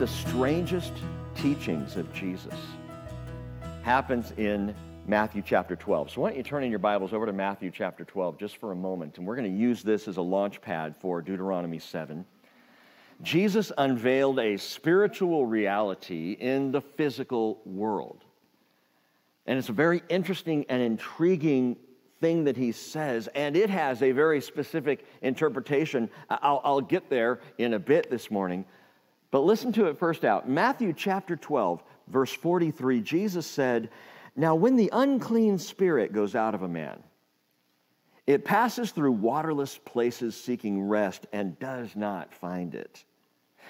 The strangest teachings of Jesus happens in Matthew chapter 12. So why don't you turn in your Bibles over to Matthew chapter 12 just for a moment, and we're going to use this as a launch pad for Deuteronomy 7. Jesus unveiled a spiritual reality in the physical world. And it's a very interesting and intriguing thing that he says, and it has a very specific interpretation. I'll, I'll, get there in a bit this morning. But listen to it first out. Matthew chapter 12, verse 43, Jesus said, Now when the unclean spirit goes out of a man, it passes through waterless places seeking rest and does not find it.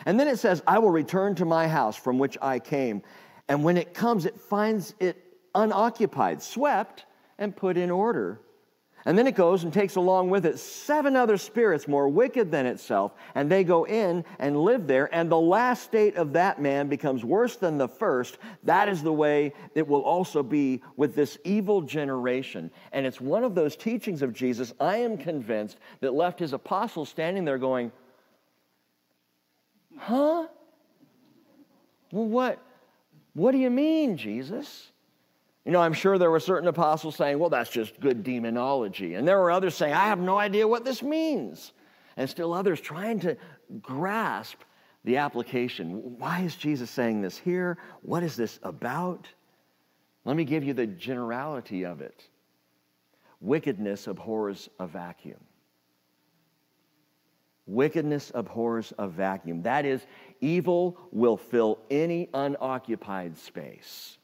And then it says, I will return to my house from which I came. And when it comes, it finds it unoccupied, swept, and put in order. And then it goes and takes along with it seven other spirits more wicked than itself, and they go in and live there. And the last state of that man becomes worse than the first. That is the way it will also be with this evil generation. And it's one of those teachings of Jesus, I am convinced, that left his apostles standing there going, Huh? Well, what, what do you mean, Jesus? You know, I'm sure there were certain apostles saying, well, that's just good demonology. And there were others saying, I have no idea what this means. And still others trying to grasp the application. Why is Jesus saying this here? What is this about? Let me give you the generality of it. Wickedness abhors a vacuum. Wickedness abhors a vacuum. That is, evil will fill any unoccupied space.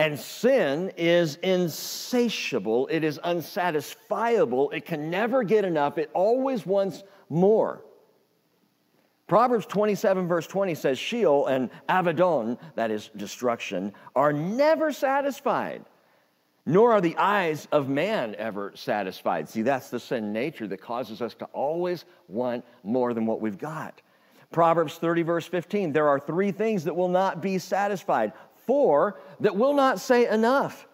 And sin is insatiable, it is unsatisfiable, it can never get enough, it always wants more. Proverbs 27, verse 20 says, Sheol and Abaddon, that is destruction, are never satisfied nor are the eyes of man ever satisfied. See, that's the sin nature that causes us to always want more than what we've got. Proverbs 30, verse 15 there are three things that will not be satisfied, four that will not say enough.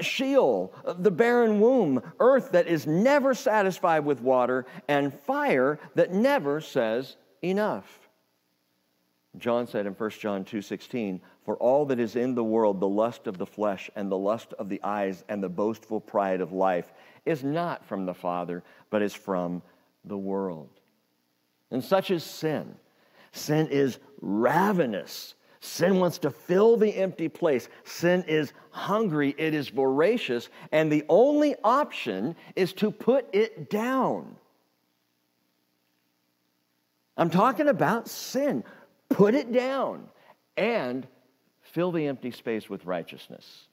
Sheol, the barren womb, earth that is never satisfied with water, and fire that never says enough. John said in 1 John 2:16, "For all that is in the world, the lust of the flesh and the lust of the eyes and the boastful pride of life is not from the Father, but is from the world." And such is sin. Sin is ravenous. Sin wants to fill the empty place. Sin is hungry, it is voracious, and the only option is to put it down. I'm talking about sin put it down, and fill the empty space with righteousness.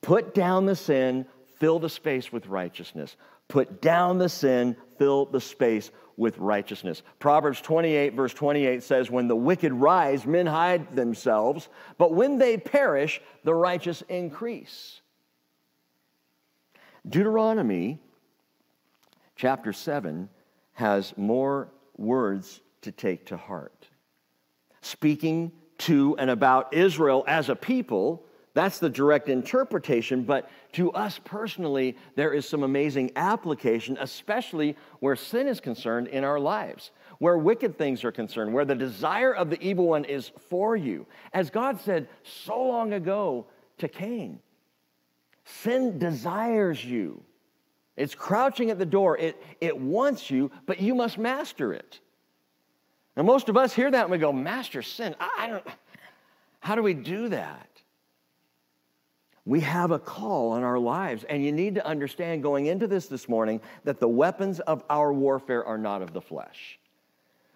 Put down the sin, fill the space with righteousness. Put down the sin, fill the space with righteousness. Proverbs 28, verse 28 says, When the wicked rise, men hide themselves, but when they perish, the righteous increase. Deuteronomy chapter 7 has more words to take to heart. Speaking to and about Israel as a people, that's the direct interpretation, but to us personally, there is some amazing application, especially where sin is concerned in our lives, where wicked things are concerned, where the desire of the evil one is for you. As God said so long ago to Cain, sin desires you. It's crouching at the door. It, it wants you, but you must master it. Now, most of us hear that and we go, Master sin. I, I don't, how do we do that? We have a call on our lives, and you need to understand going into this this morning that the weapons of our warfare are not of the flesh.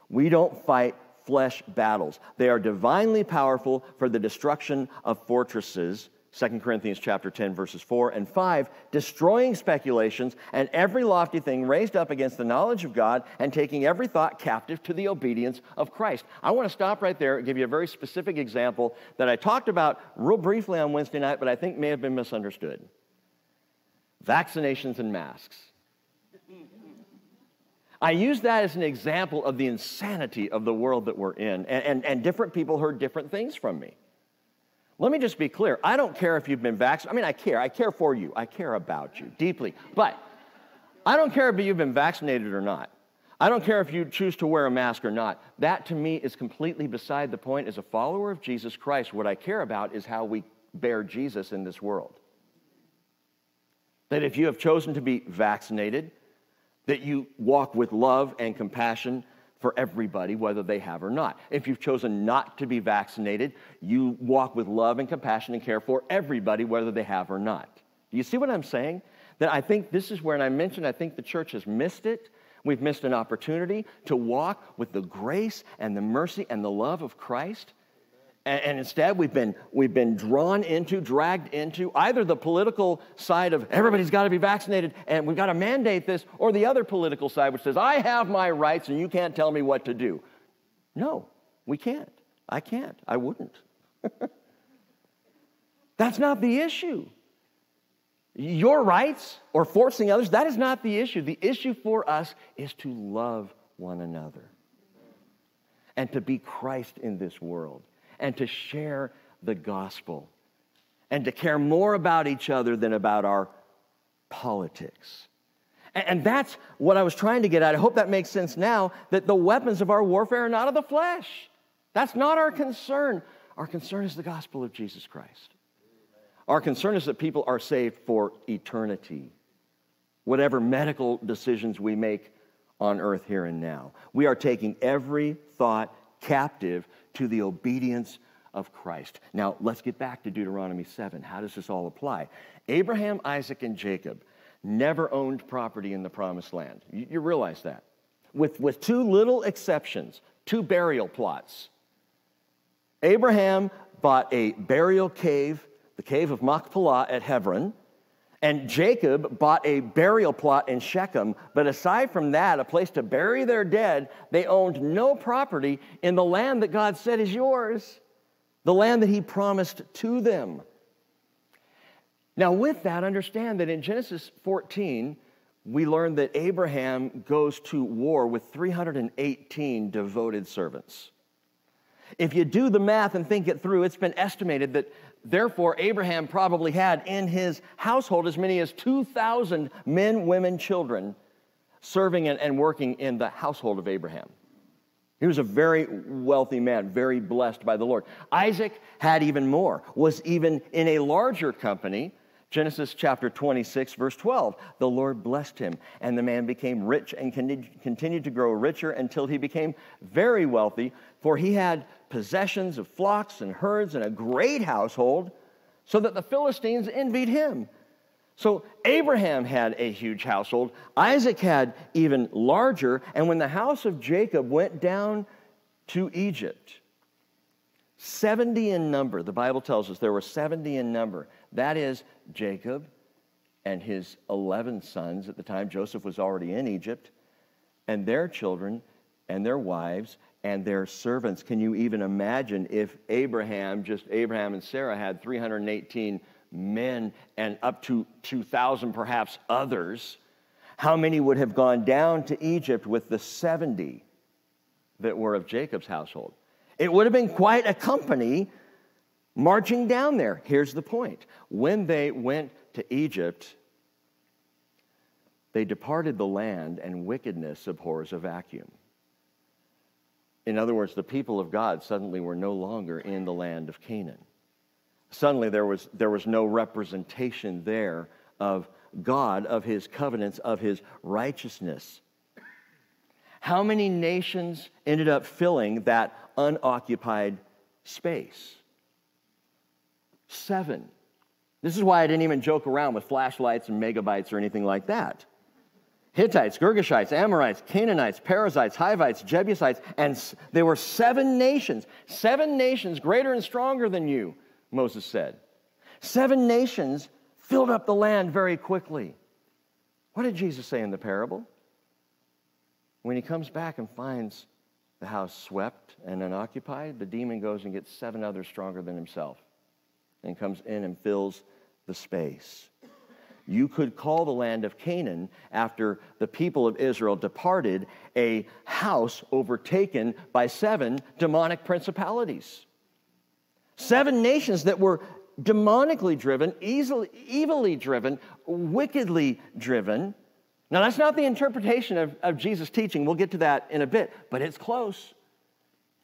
We don't fight flesh battles. They are divinely powerful for the destruction of fortresses 2 Corinthians chapter 10 verses 4 and 5 destroying speculations and every lofty thing raised up against the knowledge of God and taking every thought captive to the obedience of Christ. I want to stop right there and give you a very specific example that I talked about real briefly on Wednesday night but I think may have been misunderstood. Vaccinations and masks. I use that as an example of the insanity of the world that we're in, and, and, and different people heard different things from me. Let me just be clear. I don't care if you've been vaccinated. I mean, I care. I care for you. I care about you deeply. But I don't care if you've been vaccinated or not. I don't care if you choose to wear a mask or not. That to me is completely beside the point. As a follower of Jesus Christ, what I care about is how we bear Jesus in this world. That if you have chosen to be vaccinated, that you walk with love and compassion for everybody, whether they have or not. If you've chosen not to be vaccinated, you walk with love and compassion and care for everybody, whether they have or not. Do you see what I'm saying? That I think this is where, and I mentioned, I think the church has missed it. We've missed an opportunity to walk with the grace and the mercy and the love of Christ and, instead, we've been, we've been drawn into, dragged into either the political side of everybody's got to be vaccinated and we've got to mandate this, or the other political side which says, I have my rights and you can't tell me what to do. No, we can't. I can't. I wouldn't. That's not the issue. Your rights or forcing others, that is not the issue. The issue for us is to love one another and to be Christ in this world and to share the gospel and to care more about each other than about our politics. And that's what I was trying to get at. I hope that makes sense now that the weapons of our warfare are not of the flesh. That's not our concern. Our concern is the gospel of Jesus Christ. Our concern is that people are saved for eternity, whatever medical decisions we make on earth here and now. We are taking every thought captive to the obedience of Christ. Now, let's get back to Deuteronomy 7. How does this all apply? Abraham, Isaac, and Jacob never owned property in the promised land. You, you realize that? With, with two little exceptions, two burial plots. Abraham bought a burial cave, the cave of Machpelah at Hebron, and Jacob bought a burial plot in Shechem, but aside from that, a place to bury their dead, they owned no property in the land that God said is yours, the land that He promised to them. Now, with that, understand that in Genesis 14, we learn that Abraham goes to war with 318 devoted servants. If you do the math and think it through, it's been estimated that Therefore, Abraham probably had in his household as many as 2,000 men, women, children serving and, working in the household of Abraham. He was a very wealthy man, very blessed by the Lord. Isaac had even more, was even in a larger company. Genesis chapter 26, verse 12. The Lord blessed him, and the man became rich and continued to grow richer until he became very wealthy, for he had possessions of flocks and herds and a great household, so that the Philistines envied him. So Abraham had a huge household, Isaac had even larger, and when the house of Jacob went down to Egypt, 70 in number, the Bible tells us there were 70 in number. That is Jacob and his 11 sons at the time. Joseph was already in Egypt, and their children and their wives and their servants. Can you even imagine if Abraham, just Abraham and Sarah, had 318 men and up to 2,000 perhaps others? How many would have gone down to Egypt with the 70 that were of Jacob's household? It would have been quite a company marching down there. Here's the point when they went to Egypt, they departed the land, and wickedness abhors a vacuum. In other words, the people of God suddenly were no longer in the land of Canaan. Suddenly there was, there was no representation there of God, of his covenants, of his righteousness. How many nations ended up filling that unoccupied space? Seven. This is why I didn't even joke around with flashlights and megabytes or anything like that. Hittites, Girgashites, Amorites, Canaanites, Perizzites, Hivites, Jebusites, and there were seven nations, seven nations greater and stronger than you, Moses said. Seven nations filled up the land very quickly. What did Jesus say in the parable? When he comes back and finds the house swept and unoccupied, the demon goes and gets seven others stronger than himself and comes in and fills the space. You could call the land of Canaan, after the people of Israel departed, a house overtaken by seven demonic principalities. Seven nations that were demonically driven, easily, evilly driven, wickedly driven, Now, that's not the interpretation of, of Jesus' teaching. We'll get to that in a bit, but it's close.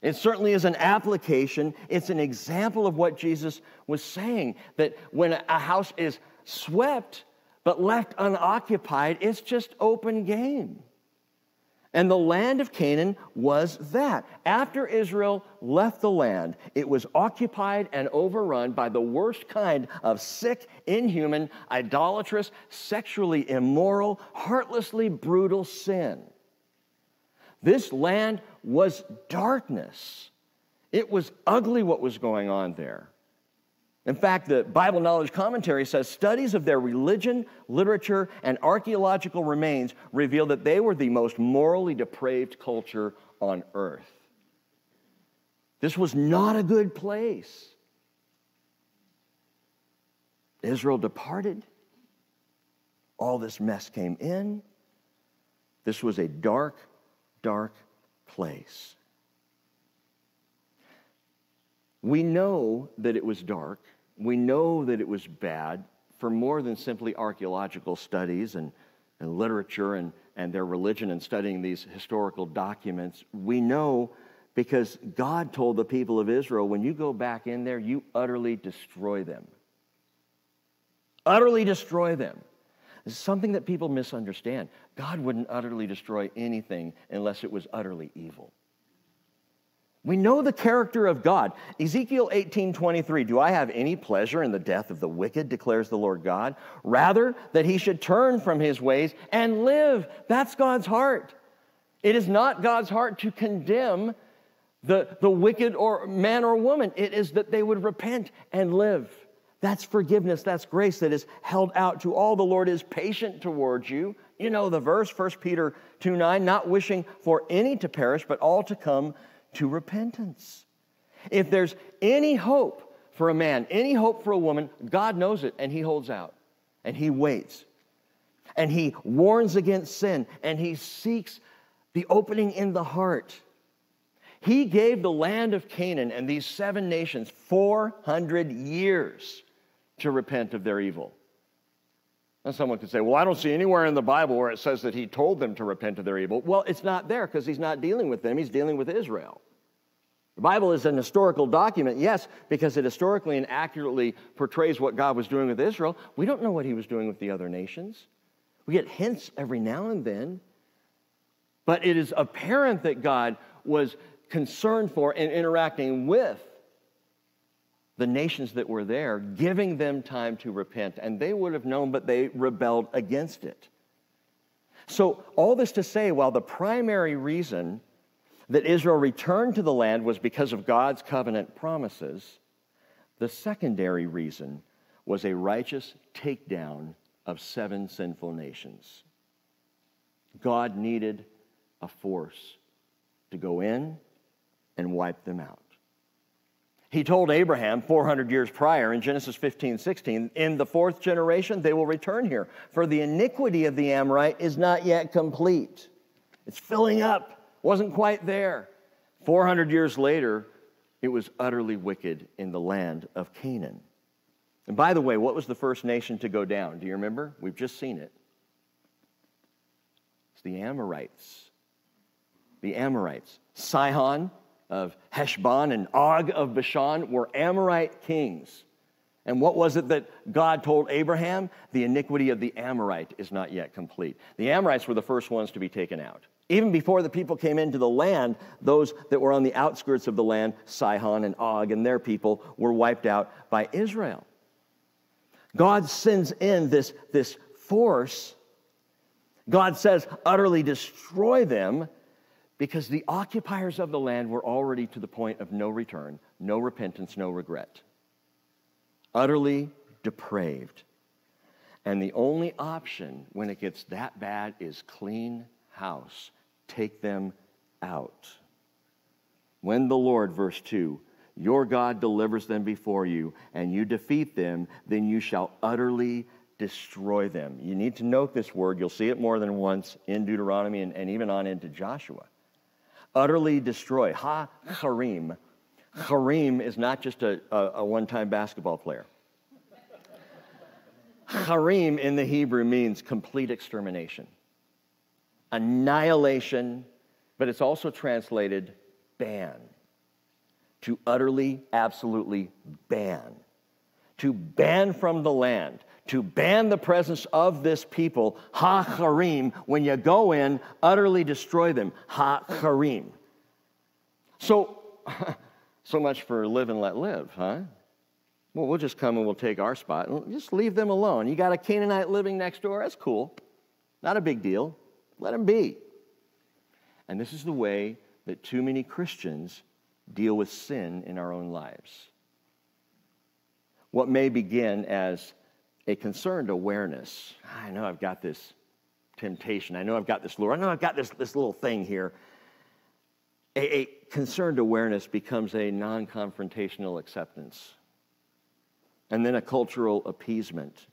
It certainly is an application. It's an example of what Jesus was saying that when a house is swept but left unoccupied, it's just open game. And the land of Canaan was that. After Israel left the land, it was occupied and overrun by the worst kind of sick, inhuman, idolatrous, sexually immoral, heartlessly brutal sin. This land was darkness. It was ugly what was going on there. In fact, the Bible Knowledge Commentary says studies of their religion, literature, and archaeological remains reveal that they were the most morally depraved culture on earth. This was not a good place. Israel departed. All this mess came in. This was a dark, dark place. We know that it was dark. We know that it was bad for more than simply archaeological studies and, and literature and, and their religion and studying these historical documents. We know because God told the people of Israel, when you go back in there, you utterly destroy them. Utterly destroy them. This is something that people misunderstand. God wouldn't utterly destroy anything unless it was utterly evil. We know the character of God. Ezekiel 18 23, do I have any pleasure in the death of the wicked, declares the Lord God? Rather, that he should turn from his ways and live. That's God's heart. It is not God's heart to condemn the, the wicked or man or woman, it is that they would repent and live. That's forgiveness, that's grace that is held out to all. The Lord is patient towards you. You know the verse, 1 Peter 2 9, not wishing for any to perish, but all to come to repentance. If there's any hope for a man, any hope for a woman, God knows it and He holds out and He waits. And He warns against sin and He seeks the opening in the heart. He gave the land of Canaan and these seven nations 400 years to repent of their evil. And someone could say, Well, I don't see anywhere in the Bible where it says that he told them to repent of their evil. Well, it's not there because he's not dealing with them, he's dealing with Israel. The Bible is an historical document, yes, because it historically and accurately portrays what God was doing with Israel. We don't know what he was doing with the other nations. We get hints every now and then. But it is apparent that God was concerned for and interacting with the nations that were there, giving them time to repent. And they would have known, but they rebelled against it. So, all this to say, while the primary reason that Israel returned to the land was because of God's covenant promises, the secondary reason was a righteous takedown of seven sinful nations. God needed a force to go in and wipe them out. He told Abraham 400 years prior in Genesis 15, 16, in the fourth generation they will return here, for the iniquity of the Amorite is not yet complete. It's filling up, wasn't quite there. 400 years later, it was utterly wicked in the land of Canaan. And by the way, what was the first nation to go down? Do you remember? We've just seen it. It's the Amorites. The Amorites. Sihon, of Heshbon and Og of Bashan were Amorite kings. And what was it that God told Abraham? The iniquity of the Amorite is not yet complete. The Amorites were the first ones to be taken out. Even before the people came into the land, those that were on the outskirts of the land, Sihon and Og and their people, were wiped out by Israel. God sends in this, this force. God says, utterly destroy them because the occupiers of the land were already to the point of no return, no repentance, no regret. Utterly depraved. And the only option when it gets that bad is clean house. Take them out. When the Lord, verse 2, your God delivers them before you and you defeat them, then you shall utterly destroy them. You need to note this word. You'll see it more than once in Deuteronomy and, and even on into Joshua utterly destroy. Ha Harim. Harim is not just a, a, a one time basketball player. Harim in the Hebrew means complete extermination. annihilation, but it's also translated ban. To utterly, absolutely ban. To ban from the land. To ban the presence of this people, ha harim, when you go in, utterly destroy them, ha harim. So, so much for live and let live, huh? Well, we'll just come and we'll take our spot and just leave them alone. You got a Canaanite living next door? That's cool. Not a big deal. Let him be. And this is the way that too many Christians deal with sin in our own lives. What may begin as a concerned awareness I know I've got this temptation. I know I've got this lure. I know I've got this, this little thing here. A, a concerned awareness becomes a non confrontational acceptance and then a cultural appeasement,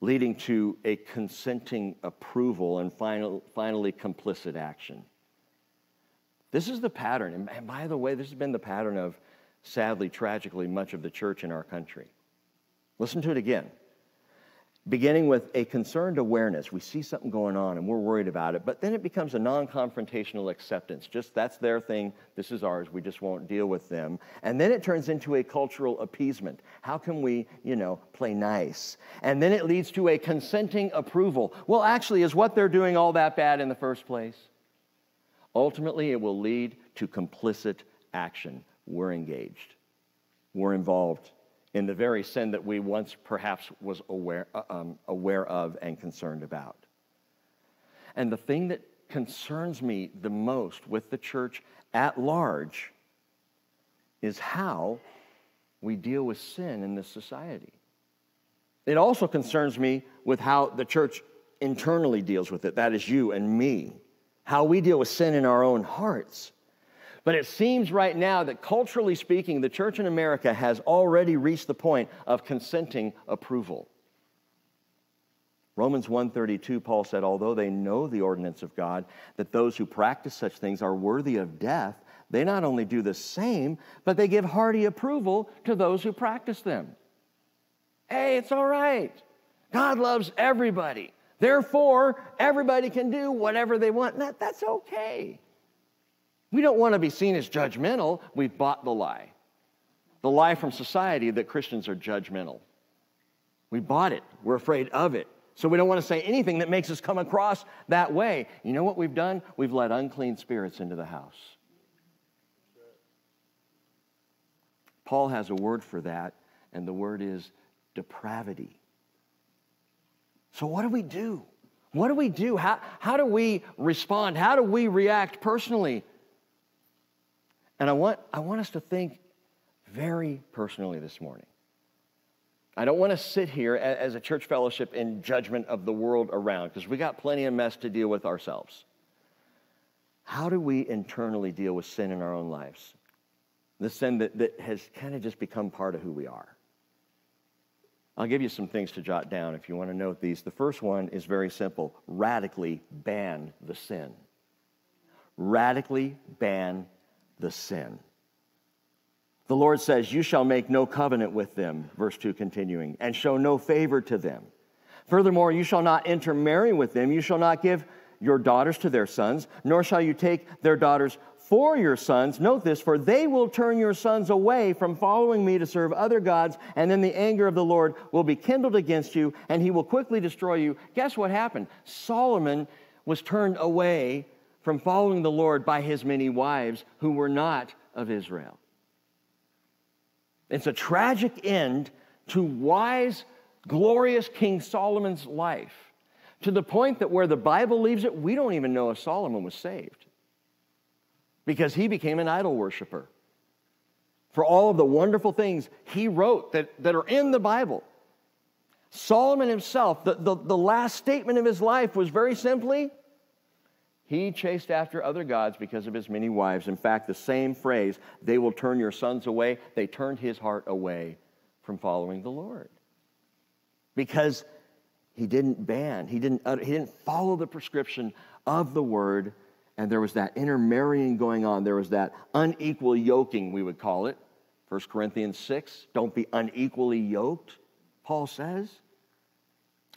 leading to a consenting approval and final, finally complicit action. This is the pattern. And by the way, this has been the pattern of, sadly, tragically, much of the church in our country. Listen to it again beginning with a concerned awareness. We see something going on and we're worried about it, but then it becomes a non confrontational acceptance. Just that's their thing, this is ours, we just won't deal with them. And then it turns into a cultural appeasement. How can we, you know, play nice? And then it leads to a consenting approval. Well, actually, is what they're doing all that bad in the first place? Ultimately, it will lead to complicit action. We're engaged, we're involved in the very sin that we once perhaps was aware, uh, um, aware of and concerned about. And the thing that concerns me the most with the church at large is how we deal with sin in this society. It also concerns me with how the church internally deals with it. That is you and me. How we deal with sin in our own hearts. But it seems right now that culturally speaking, the church in America has already reached the point of consenting approval. Romans 1:32 Paul said although they know the ordinance of God that those who practice such things are worthy of death they not only do the same but they give hearty approval to those who practice them. Hey, it's all right. God loves everybody. Therefore, everybody can do whatever they want. That, that's okay. We don't want to be seen as judgmental. We've bought the lie. The lie from society that Christians are judgmental. We bought it. We're afraid of it. So we don't want to say anything that makes us come across that way. You know what we've done? We've let unclean spirits into the house. Paul has a word for that, and the word is depravity. So, what do we do? What do we do? How, how do we respond? How do we react personally and I want, I want us to think very personally this morning. I don't want to sit here as a church fellowship in judgment of the world around because we got plenty of mess to deal with ourselves. How do we internally deal with sin in our own lives? The sin that, that has kind of just become part of who we are. I'll give you some things to jot down if you want to note these. The first one is very simple radically ban the sin. Radically ban the sin. The Lord says, You shall make no covenant with them, verse 2 continuing, and show no favor to them. Furthermore, you shall not intermarry with them. You shall not give your daughters to their sons, nor shall you take their daughters for your sons. Note this, for they will turn your sons away from following me to serve other gods, and then the anger of the Lord will be kindled against you, and he will quickly destroy you. Guess what happened? Solomon was turned away from following the Lord by his many wives who were not of Israel. It's a tragic end to wise, glorious King Solomon's life, to the point that where the Bible leaves it, we don't even know if Solomon was saved because he became an idol worshiper. For all of the wonderful things he wrote that, that are in the Bible. Solomon himself, the, the, the last statement of his life was very simply he chased after other gods because of his many wives. In fact, the same phrase, they will turn your sons away, they turned his heart away from following the Lord. Because he didn't ban, he didn't, uh, he didn't follow the prescription of the word, and there was that intermarrying going on. There was that unequal yoking, we would call it. 1 Corinthians 6, don't be unequally yoked, Paul says.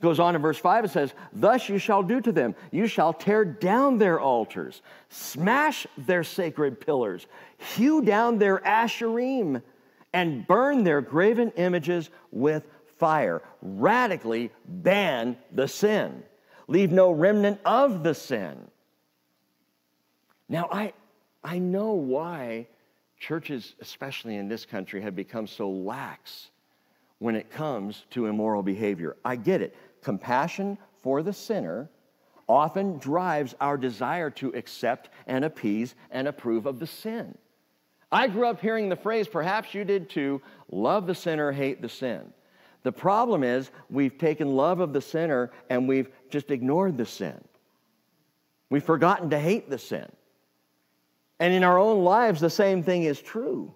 Goes on in verse 5, it says, Thus you shall do to them. You shall tear down their altars, smash their sacred pillars, hew down their asherim, and burn their graven images with fire. Radically ban the sin. Leave no remnant of the sin. Now, I, I know why churches, especially in this country, have become so lax when it comes to immoral behavior. I get it. Compassion for the sinner often drives our desire to accept and appease and approve of the sin. I grew up hearing the phrase, perhaps you did too love the sinner, hate the sin. The problem is we've taken love of the sinner and we've just ignored the sin. We've forgotten to hate the sin. And in our own lives, the same thing is true.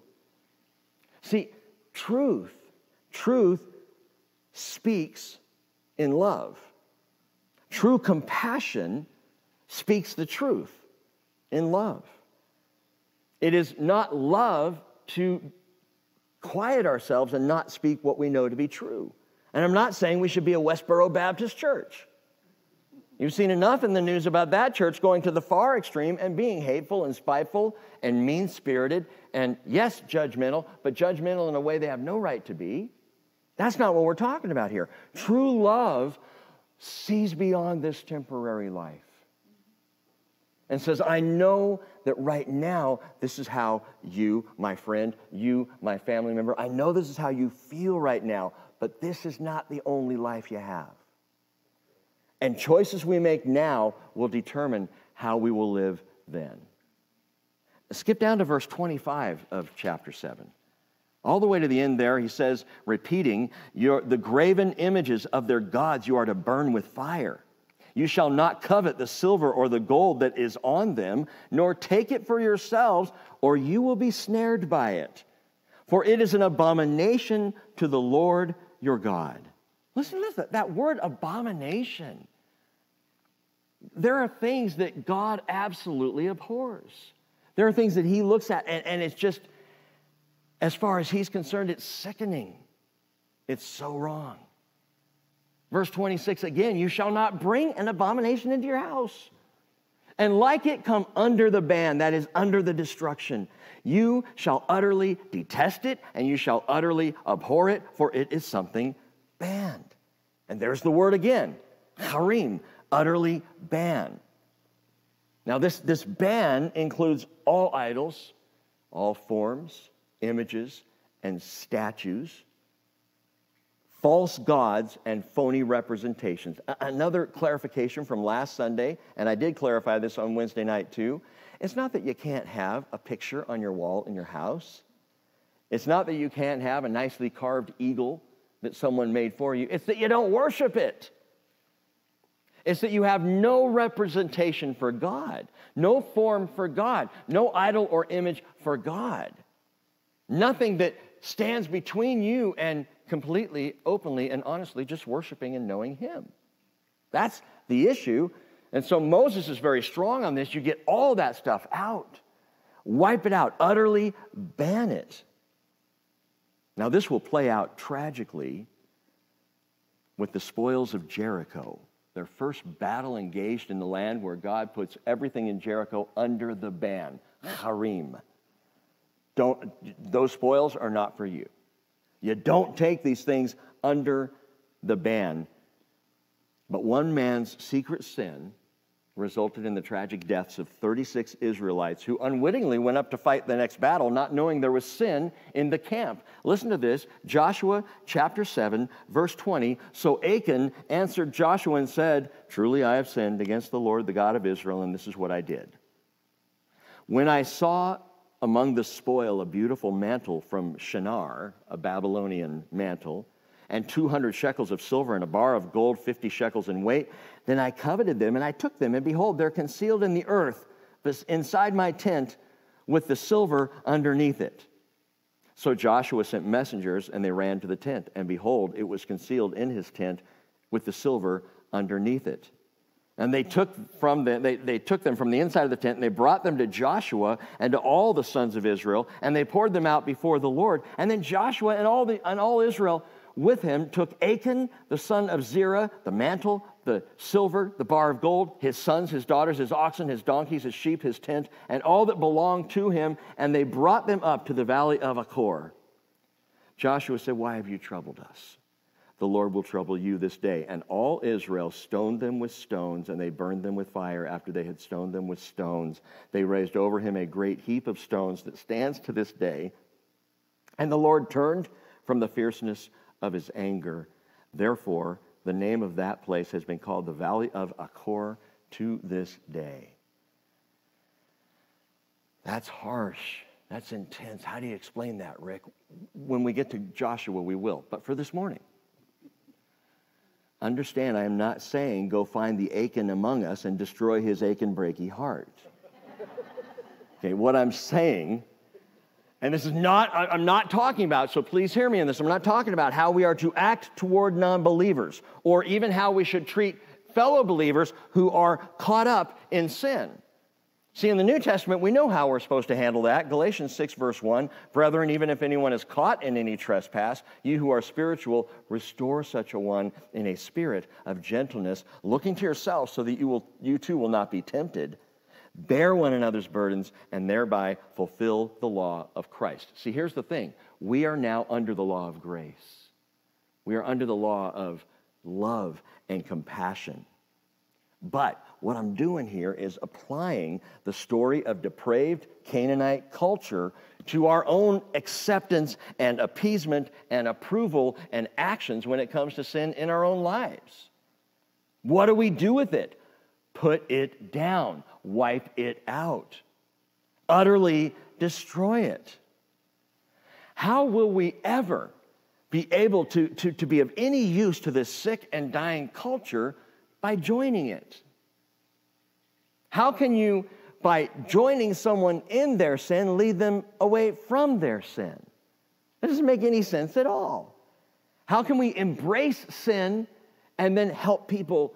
See, truth, truth speaks in love. True compassion speaks the truth in love. It is not love to quiet ourselves and not speak what we know to be true. And I'm not saying we should be a Westboro Baptist church. You've seen enough in the news about that church going to the far extreme and being hateful and spiteful and mean spirited and, yes, judgmental, but judgmental in a way they have no right to be. That's not what we're talking about here. True love sees beyond this temporary life and says, I know that right now, this is how you, my friend, you, my family member, I know this is how you feel right now, but this is not the only life you have. And choices we make now will determine how we will live then. Skip down to verse 25 of chapter 7. All the way to the end there, he says, repeating, the graven images of their gods you are to burn with fire. You shall not covet the silver or the gold that is on them, nor take it for yourselves, or you will be snared by it. For it is an abomination to the Lord your God. Listen, listen, that word abomination. There are things that God absolutely abhors. There are things that he looks at, and, and it's just, as far as he's concerned, it's sickening. It's so wrong. Verse 26 again, you shall not bring an abomination into your house. And like it come under the ban, that is, under the destruction. You shall utterly detest it, and you shall utterly abhor it, for it is something banned. And there's the word again, harim, utterly ban. Now, this, this ban includes all idols, all forms, images, and statues false gods and phony representations. Another clarification from last Sunday, and I did clarify this on Wednesday night too. It's not that you can't have a picture on your wall in your house. It's not that you can't have a nicely carved eagle that someone made for you. It's that you don't worship it. It's that you have no representation for God, no form for God, no idol or image for God. Nothing that stands between you and completely, openly, and honestly just worshiping and knowing Him. That's the issue. And so Moses is very strong on this. You get all that stuff out, wipe it out, utterly ban it. Now, this will play out tragically with the spoils of Jericho, their first battle engaged in the land where God puts everything in Jericho under the ban, harim. Don't, those spoils are not for you. You don't take these things under the ban. But one man's secret sin resulted in the tragic deaths of 36 Israelites who unwittingly went up to fight the next battle, not knowing there was sin in the camp. Listen to this Joshua chapter 7, verse 20. So Achan answered Joshua and said, Truly I have sinned against the Lord, the God of Israel, and this is what I did. When I saw among the spoil a beautiful mantle from Shinar, a Babylonian mantle, and 200 shekels of silver and a bar of gold, 50 shekels in weight. Then I coveted them and I took them, and behold, they're concealed in the earth inside my tent with the silver underneath it. So Joshua sent messengers, and they ran to the tent, and behold, it was concealed in his tent with the silver underneath it. And they took, from the, they, they took them from the inside of the tent and they brought them to Joshua and to all the sons of Israel and they poured them out before the Lord. And then Joshua and all, the, and all Israel with him took Achan, the son of Zerah, the mantle, the silver, the bar of gold, his sons, his daughters, his oxen, his donkeys, his sheep, his tent, and all that belonged to him, and they brought them up to the valley of Achor. Joshua said, Why have you troubled us? The Lord will trouble you this day. And all Israel stoned them with stones, and they burned them with fire after they had stoned them with stones. They raised over him a great heap of stones that stands to this day. And the Lord turned from the fierceness of his anger. Therefore, the name of that place has been called the Valley of Achor to this day. That's harsh. That's intense. How do you explain that, Rick? When we get to Joshua, we will. But for this morning, understand I am not saying go find the Achan among us and destroy his Achan breaky heart. Okay, what I'm saying and this is not, I'm not talking about, so please hear me in this. I'm not talking about how we are to act toward non believers or even how we should treat fellow believers who are caught up in sin. See, in the New Testament, we know how we're supposed to handle that. Galatians 6, verse 1 Brethren, even if anyone is caught in any trespass, you who are spiritual, restore such a one in a spirit of gentleness, looking to yourself so that you, will, you too will not be tempted bear one another's burdens, and thereby fulfill the law of Christ. See, here's the thing we are now under the law of grace, we are under the law of love and compassion. But what I'm doing here is applying the story of depraved Canaanite culture to our own acceptance and appeasement and approval and actions when it comes to sin in our own lives. What do we do with it? Put it down wipe it out, utterly destroy it. How will we ever be able to, to, to be of any use to this sick and dying culture by joining it? How can you, by joining someone in their sin, lead them away from their sin? That doesn't make any sense at all. How can we embrace sin and then help people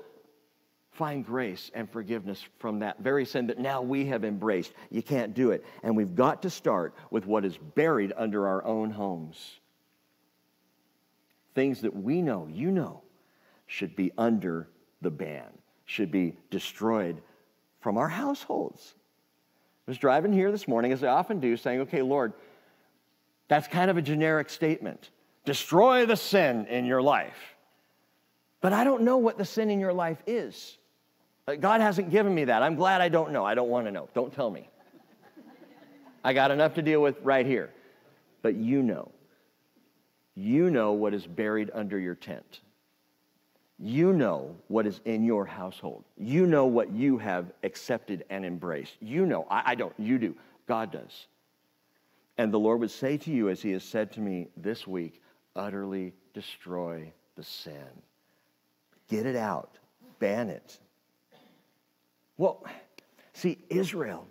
find grace and forgiveness from that very sin that now we have embraced. You can't do it. And we've got to start with what is buried under our own homes. Things that we know, you know, should be under the ban, should be destroyed from our households. I was driving here this morning, as I often do, saying, okay, Lord, that's kind of a generic statement. Destroy the sin in your life. But I don't know what the sin in your life is. Uh, God hasn't given me that. I'm glad I don't know. I don't want to know. Don't tell me. I got enough to deal with right here. But you know. You know what is buried under your tent. You know what is in your household. You know what you have accepted and embraced. You know. I, I don't. You do. God does. And the Lord would say to you, as He has said to me this week, utterly destroy the sin. Get it out, ban it. Well, see, Israel,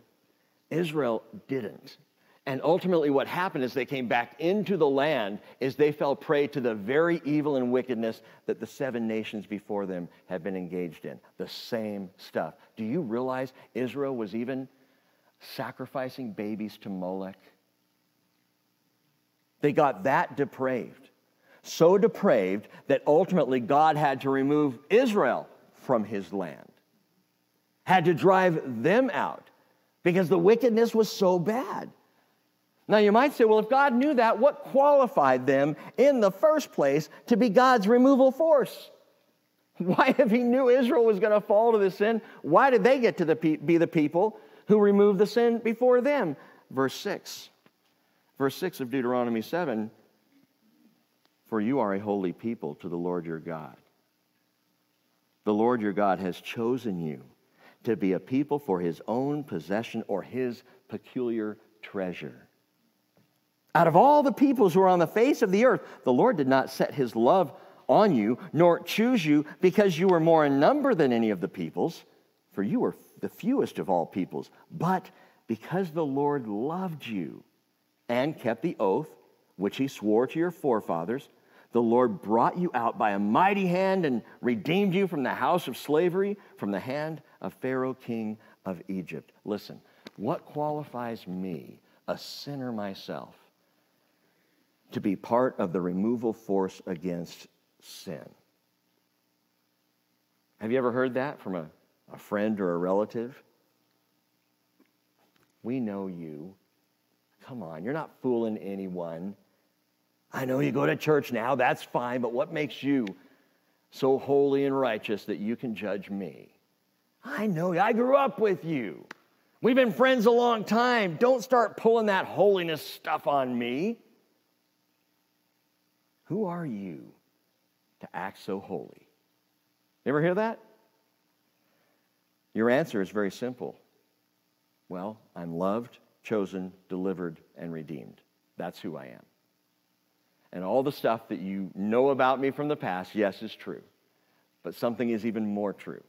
Israel didn't. And ultimately, what happened is they came back into the land is they fell prey to the very evil and wickedness that the seven nations before them had been engaged in. The same stuff. Do you realize Israel was even sacrificing babies to Molech? They got that depraved. So depraved that ultimately God had to remove Israel from his land had to drive them out because the wickedness was so bad. Now, you might say, well, if God knew that, what qualified them in the first place to be God's removal force? Why, if He knew Israel was going to fall to the sin, why did they get to the be the people who removed the sin before them? Verse 6. Verse 6 of Deuteronomy 7 For you are a holy people to the Lord your God. The Lord your God has chosen you to be a people for his own possession or his peculiar treasure. Out of all the peoples who are on the face of the earth, the Lord did not set his love on you, nor choose you because you were more in number than any of the peoples, for you were the fewest of all peoples, but because the Lord loved you and kept the oath which he swore to your forefathers the Lord brought you out by a mighty hand and redeemed you from the house of slavery, from the hand of Pharaoh, king of Egypt. Listen, what qualifies me, a sinner myself, to be part of the removal force against sin. Have you ever heard that from a, a friend or a relative? We know you. Come on, you're not fooling anyone. I know you go to church now, that's fine, but what makes you so holy and righteous that you can judge me? I know you. I grew up with you. We've been friends a long time. Don't start pulling that holiness stuff on me. Who are you to act so holy? You ever hear that? Your answer is very simple. Well, I'm loved, chosen, delivered, and redeemed. That's who I am. And all the stuff that you know about me from the past, yes, is true. But something is even more true.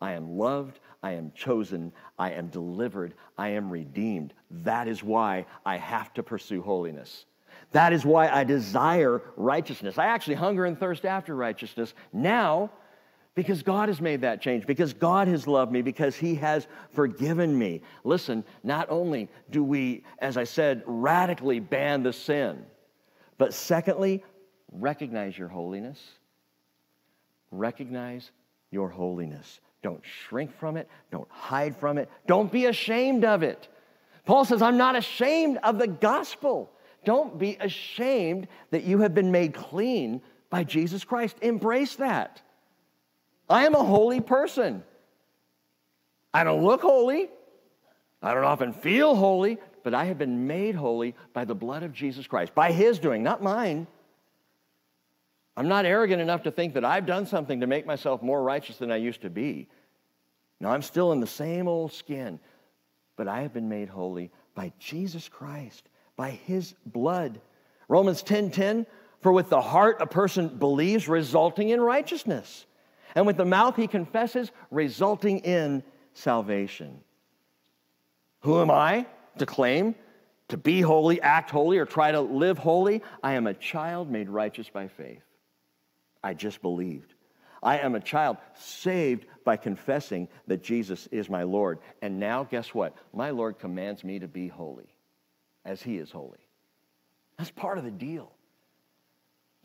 I am loved, I am chosen, I am delivered, I am redeemed. That is why I have to pursue holiness. That is why I desire righteousness. I actually hunger and thirst after righteousness now because God has made that change, because God has loved me, because He has forgiven me. Listen, not only do we, as I said, radically ban the sin, but secondly, recognize your holiness. Recognize your holiness. Don't shrink from it. Don't hide from it. Don't be ashamed of it. Paul says, I'm not ashamed of the gospel. Don't be ashamed that you have been made clean by Jesus Christ. Embrace that. I am a holy person. I don't look holy. I don't often feel holy, but I have been made holy by the blood of Jesus Christ, by His doing, not mine. I'm not arrogant enough to think that I've done something to make myself more righteous than I used to be. No, I'm still in the same old skin, but I have been made holy by Jesus Christ, by his blood. Romans 10:10, 10, 10, for with the heart a person believes, resulting in righteousness. And with the mouth he confesses, resulting in salvation. Who am I to claim to be holy, act holy, or try to live holy? I am a child made righteous by faith. I just believed. I am a child saved by confessing that Jesus is my Lord. And now, guess what? My Lord commands me to be holy as he is holy. That's part of the deal.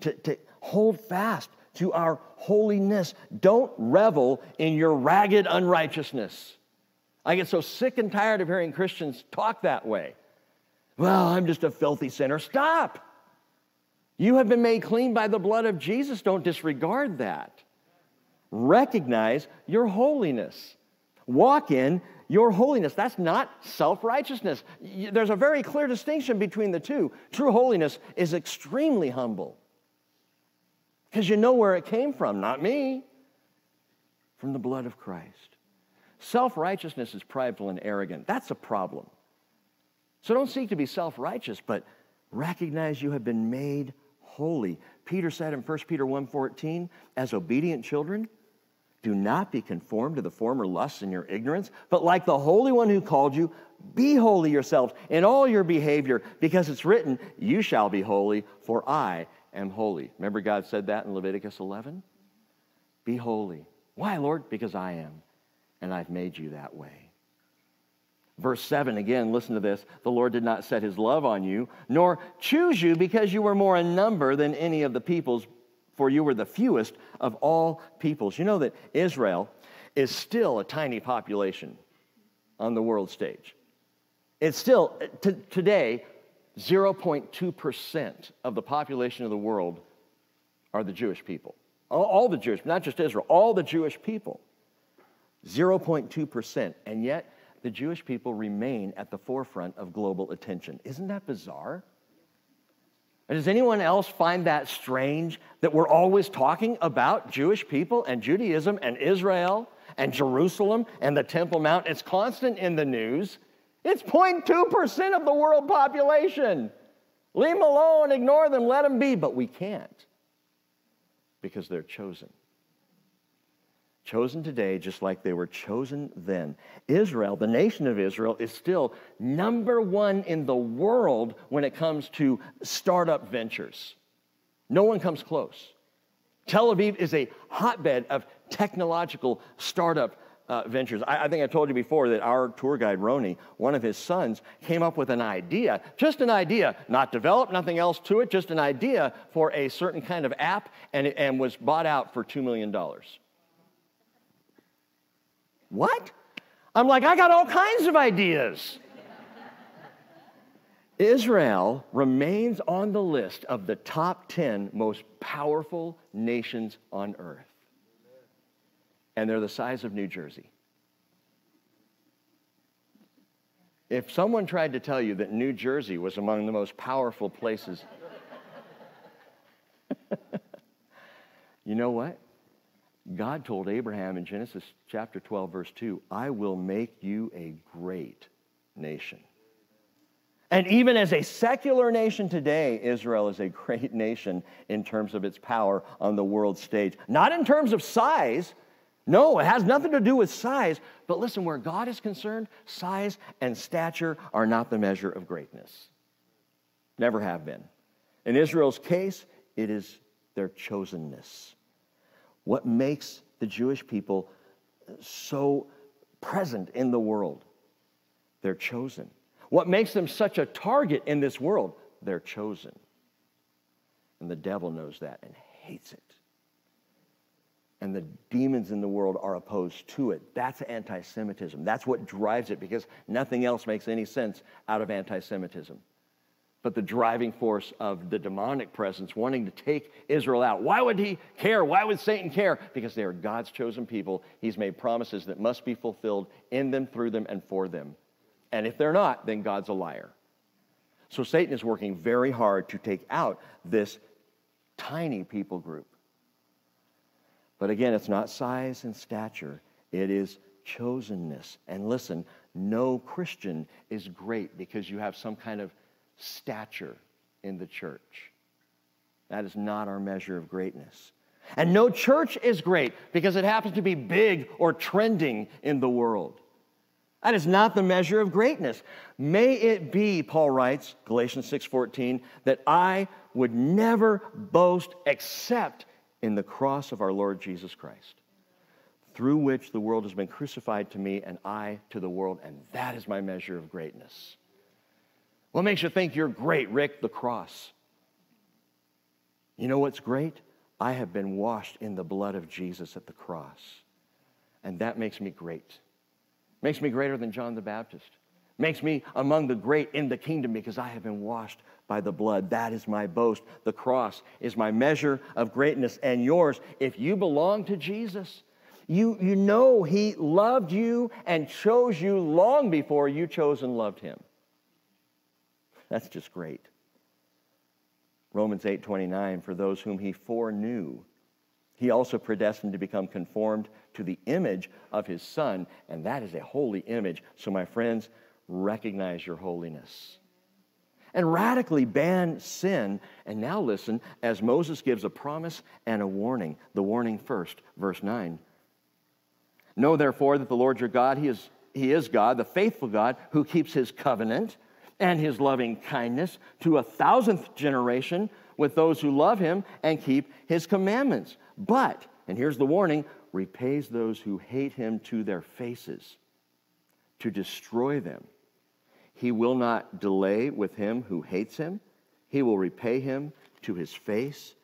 To, to hold fast to our holiness. Don't revel in your ragged unrighteousness. I get so sick and tired of hearing Christians talk that way. Well, I'm just a filthy sinner. Stop. You have been made clean by the blood of Jesus. Don't disregard that. Recognize your holiness. Walk in your holiness. That's not self righteousness. There's a very clear distinction between the two. True holiness is extremely humble because you know where it came from, not me, from the blood of Christ. Self righteousness is prideful and arrogant. That's a problem. So don't seek to be self righteous, but recognize you have been made holy. Peter said in 1 Peter 1:14, as obedient children, do not be conformed to the former lusts in your ignorance, but like the Holy One who called you, be holy yourselves in all your behavior, because it's written, You shall be holy, for I am holy. Remember, God said that in Leviticus 11? Be holy. Why, Lord? Because I am, and I've made you that way. Verse 7 again, listen to this. The Lord did not set his love on you, nor choose you because you were more in number than any of the peoples, for you were the fewest of all peoples. You know that Israel is still a tiny population on the world stage. It's still, t- today, 0.2% of the population of the world are the Jewish people. All, all the Jewish, not just Israel, all the Jewish people. 0.2%. And yet, the Jewish people remain at the forefront of global attention. Isn't that bizarre? Does anyone else find that strange that we're always talking about Jewish people and Judaism and Israel and Jerusalem and the Temple Mount? It's constant in the news. It's 0.2% of the world population. Leave them alone, ignore them, let them be. But we can't because they're chosen chosen today just like they were chosen then. Israel, the nation of Israel, is still number one in the world when it comes to startup ventures. No one comes close. Tel Aviv is a hotbed of technological startup uh, ventures. I, I, think I told you before that our tour guide, Roni, one of his sons, came up with an idea, just an idea, not developed, nothing else to it, just an idea for a certain kind of app, and, and was bought out for $2 million. What? I'm like, I got all kinds of ideas. Israel remains on the list of the top 10 most powerful nations on earth. And they're the size of New Jersey. If someone tried to tell you that New Jersey was among the most powerful places, you know what? God told Abraham in Genesis chapter 12, verse 2, I will make you a great nation. And even as a secular nation today, Israel is a great nation in terms of its power on the world stage. Not in terms of size. No, it has nothing to do with size. But listen, where God is concerned, size and stature are not the measure of greatness. Never have been. In Israel's case, it is their chosenness. What makes the Jewish people so present in the world? They're chosen. What makes them such a target in this world? They're chosen. And the devil knows that and hates it. And the demons in the world are opposed to it. That's anti Semitism. That's what drives it because nothing else makes any sense out of anti Semitism. But the driving force of the demonic presence wanting to take Israel out. Why would he care? Why would Satan care? Because they are God's chosen people. He's made promises that must be fulfilled in them, through them, and for them. And if they're not, then God's a liar. So Satan is working very hard to take out this tiny people group. But again, it's not size and stature, it is chosenness. And listen, no Christian is great because you have some kind of stature in the church. That is not our measure of greatness. And no church is great because it happens to be big or trending in the world. That is not the measure of greatness. May it be, Paul writes, Galatians 6:14, that I would never boast except in the cross of our Lord Jesus Christ, through which the world has been crucified to me and I to the world, and that is my measure of greatness. What makes you think you're great, Rick? The cross. You know what's great? I have been washed in the blood of Jesus at the cross. And that makes me great. Makes me greater than John the Baptist. Makes me among the great in the kingdom because I have been washed by the blood. That is my boast. The cross is my measure of greatness and yours. If you belong to Jesus, you, you know He loved you and chose you long before you chose and loved Him. That's just great. Romans 8 29, for those whom He foreknew, He also predestined to become conformed to the image of his son, and that is a holy image. So, my friends, recognize your holiness. And radically ban sin. And now listen, as Moses gives a promise and a warning. The warning first, verse 9. Know therefore that the Lord your God, he is, he is God, the faithful God, who keeps his covenant and his loving kindness to a thousandth generation with those who love him and keep his commandments. But, and here's the warning repays those who hate him to their faces to destroy them. He will not delay with him who hates him, he will repay him to his face.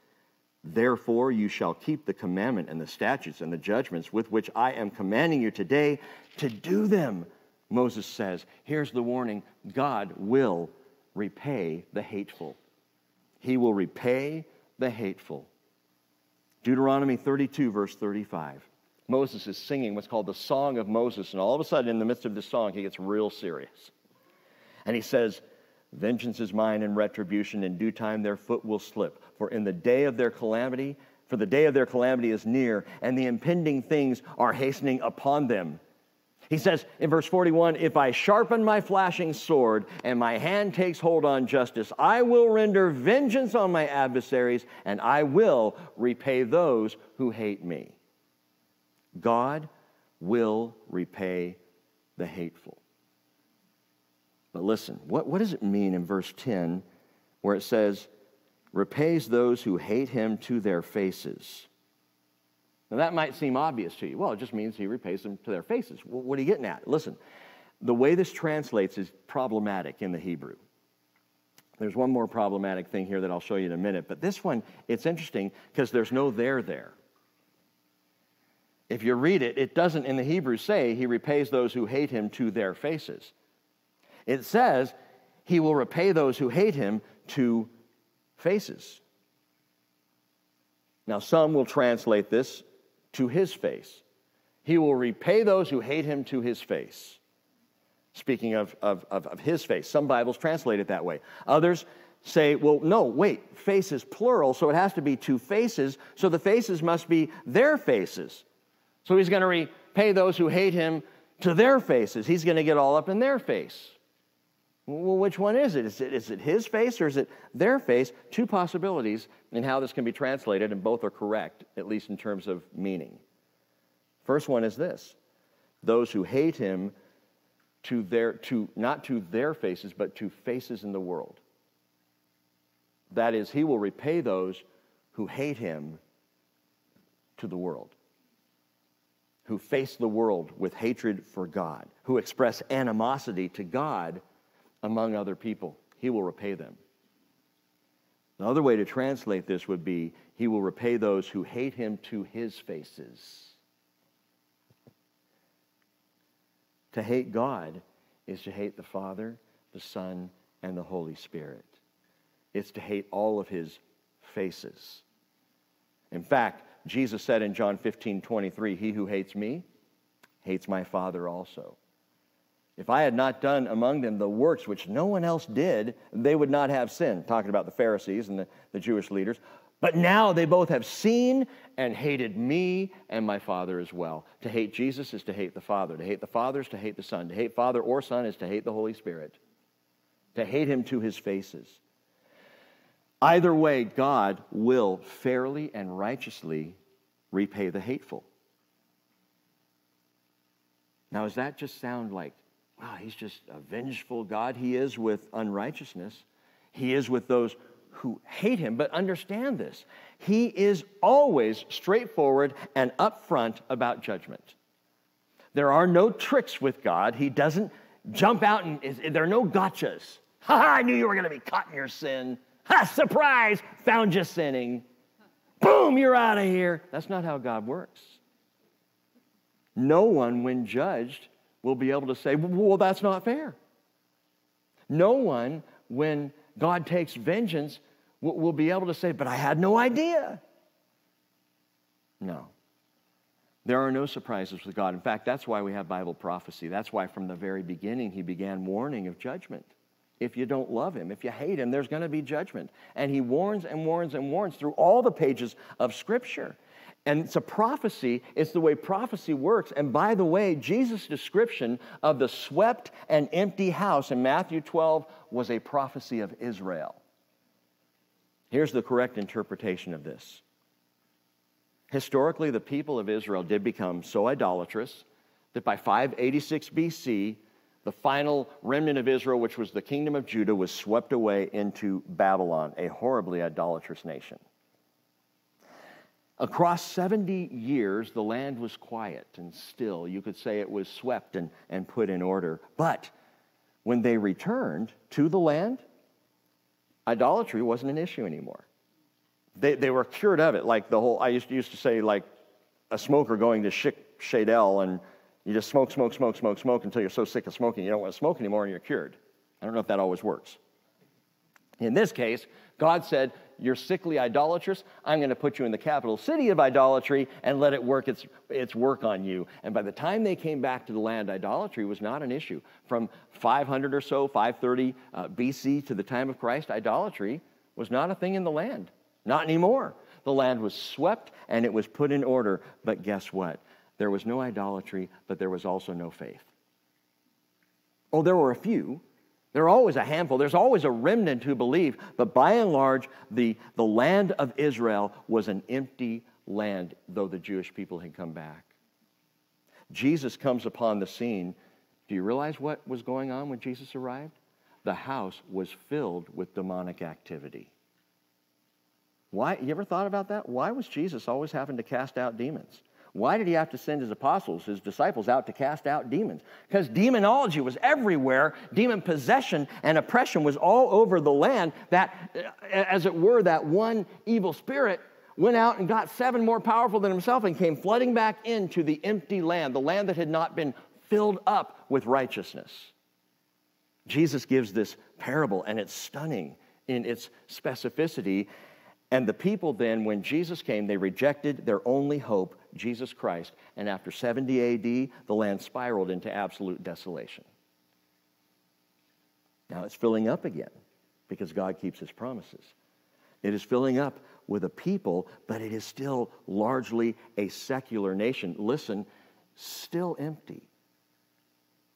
Therefore, you shall keep the commandment and the statutes and the judgments with which I am commanding you today to do them. Moses says, Here's the warning God will repay the hateful. He will repay the hateful. Deuteronomy 32, verse 35. Moses is singing what's called the Song of Moses, and all of a sudden, in the midst of this song, he gets real serious. And he says, Vengeance is mine and retribution. In due time, their foot will slip. For in the day of their calamity, for the day of their calamity is near, and the impending things are hastening upon them. He says in verse 41 If I sharpen my flashing sword and my hand takes hold on justice, I will render vengeance on my adversaries and I will repay those who hate me. God will repay the hateful. But listen, what, what does it mean in verse 10 where it says, repays those who hate him to their faces? Now, that might seem obvious to you. Well, it just means he repays them to their faces. Well, what are you getting at? Listen, the way this translates is problematic in the Hebrew. There's one more problematic thing here that I'll show you in a minute, but this one, it's interesting because there's no there there. If you read it, it doesn't in the Hebrew say he repays those who hate him to their faces. It says he will repay those who hate him to faces. Now, some will translate this to his face. He will repay those who hate him to his face. Speaking of, of, of, of his face, some Bibles translate it that way. Others say, well, no, wait, face is plural, so it has to be two faces, so the faces must be their faces. So he's going to repay those who hate him to their faces. He's going to get all up in their face. Well, which one is it? Is, it? is it his face or is it their face? Two possibilities in how this can be translated, and both are correct, at least in terms of meaning. First one is this those who hate him to their to not to their faces but to faces in the world that is he will repay those who hate him to the world who face the world with hatred for god who express animosity to god among other people. He will repay them. The other way to translate this would be He will repay those who hate Him to His faces. to hate God is to hate the Father, the Son, and the Holy Spirit. It's to hate all of His faces. In fact, Jesus said in John 15 23, He who hates me hates my Father also. If I had not done among them the works which no one else did, they would not have sinned. Talking about the Pharisees and the, the Jewish leaders. But now they both have seen and hated me and my Father as well. To hate Jesus is to hate the Father. To hate the Father is to hate the Son. To hate Father or Son is to hate the Holy Spirit. To hate Him to His faces. Either way, God will fairly and righteously repay the hateful. Now, does that just sound like wow, he's just a vengeful God. He is with unrighteousness, he is with those who hate him. But understand this he is always straightforward and upfront about judgment. There are no tricks with God. He doesn't jump out and there are no gotchas. Ha ha, I knew you were going to be caught in your sin. Ha, surprise, found you sinning. Boom, you're out of here. That's not how God works. No one, when judged, will be able to say, well, that's not fair. No one, when God takes vengeance, will be able to say, but I had no idea. No. There are no surprises with God. In fact, that's why we have Bible prophecy. That's why from the very beginning he began warning of judgment. If you don't love him, if you hate him, there's going to be judgment. And he warns and warns and warns through all the pages of Scripture. And it's a prophecy, it's the way prophecy works. And by the way, Jesus' description of the swept and empty house in Matthew 12 was a prophecy of Israel. Here's the correct interpretation of this. Historically, the people of Israel did become so idolatrous that by 586 BC, the final remnant of Israel, which was the kingdom of Judah, was swept away into Babylon, a horribly idolatrous nation. Across 70 years, the land was quiet and still. You could say it was swept and, and put in order. But when they returned to the land, idolatry wasn't an issue anymore. They, they were cured of it. Like the whole, I used to, used to say, like a smoker going to Schick Shadel and you just smoke, smoke, smoke, smoke, smoke until you're so sick of smoking you don't want to smoke anymore and you're cured. I don't know if that always works. In this case, God said, You're sickly idolatrous. I'm going to put you in the capital city of idolatry and let it work its, its work on you. And by the time they came back to the land, idolatry was not an issue. From 500 or so, 530 uh, BC to the time of Christ, idolatry was not a thing in the land. Not anymore. The land was swept and it was put in order. But guess what? There was no idolatry, but there was also no faith. Oh, there were a few there are always a handful, there's always a remnant who believe, but by and large, the, the land of Israel was an empty land, though the Jewish people had come back. Jesus comes upon the scene. Do you realize what was going on when Jesus arrived? The house was filled with demonic activity. Why? You ever thought about that? Why was Jesus always having to cast out demons? Why did he have to send his apostles, his disciples, out to cast out demons? Because demonology was everywhere. Demon possession and oppression was all over the land. That, as it were, that one evil spirit went out and got seven more powerful than himself and came flooding back into the empty land, the land that had not been filled up with righteousness. Jesus gives this parable, and it's stunning in its specificity. And the people then, when Jesus came, they rejected their only hope, Jesus Christ. And after 70 AD, the land spiraled into absolute desolation. Now it's filling up again because God keeps his promises. It is filling up with a people, but it is still largely a secular nation. Listen, still empty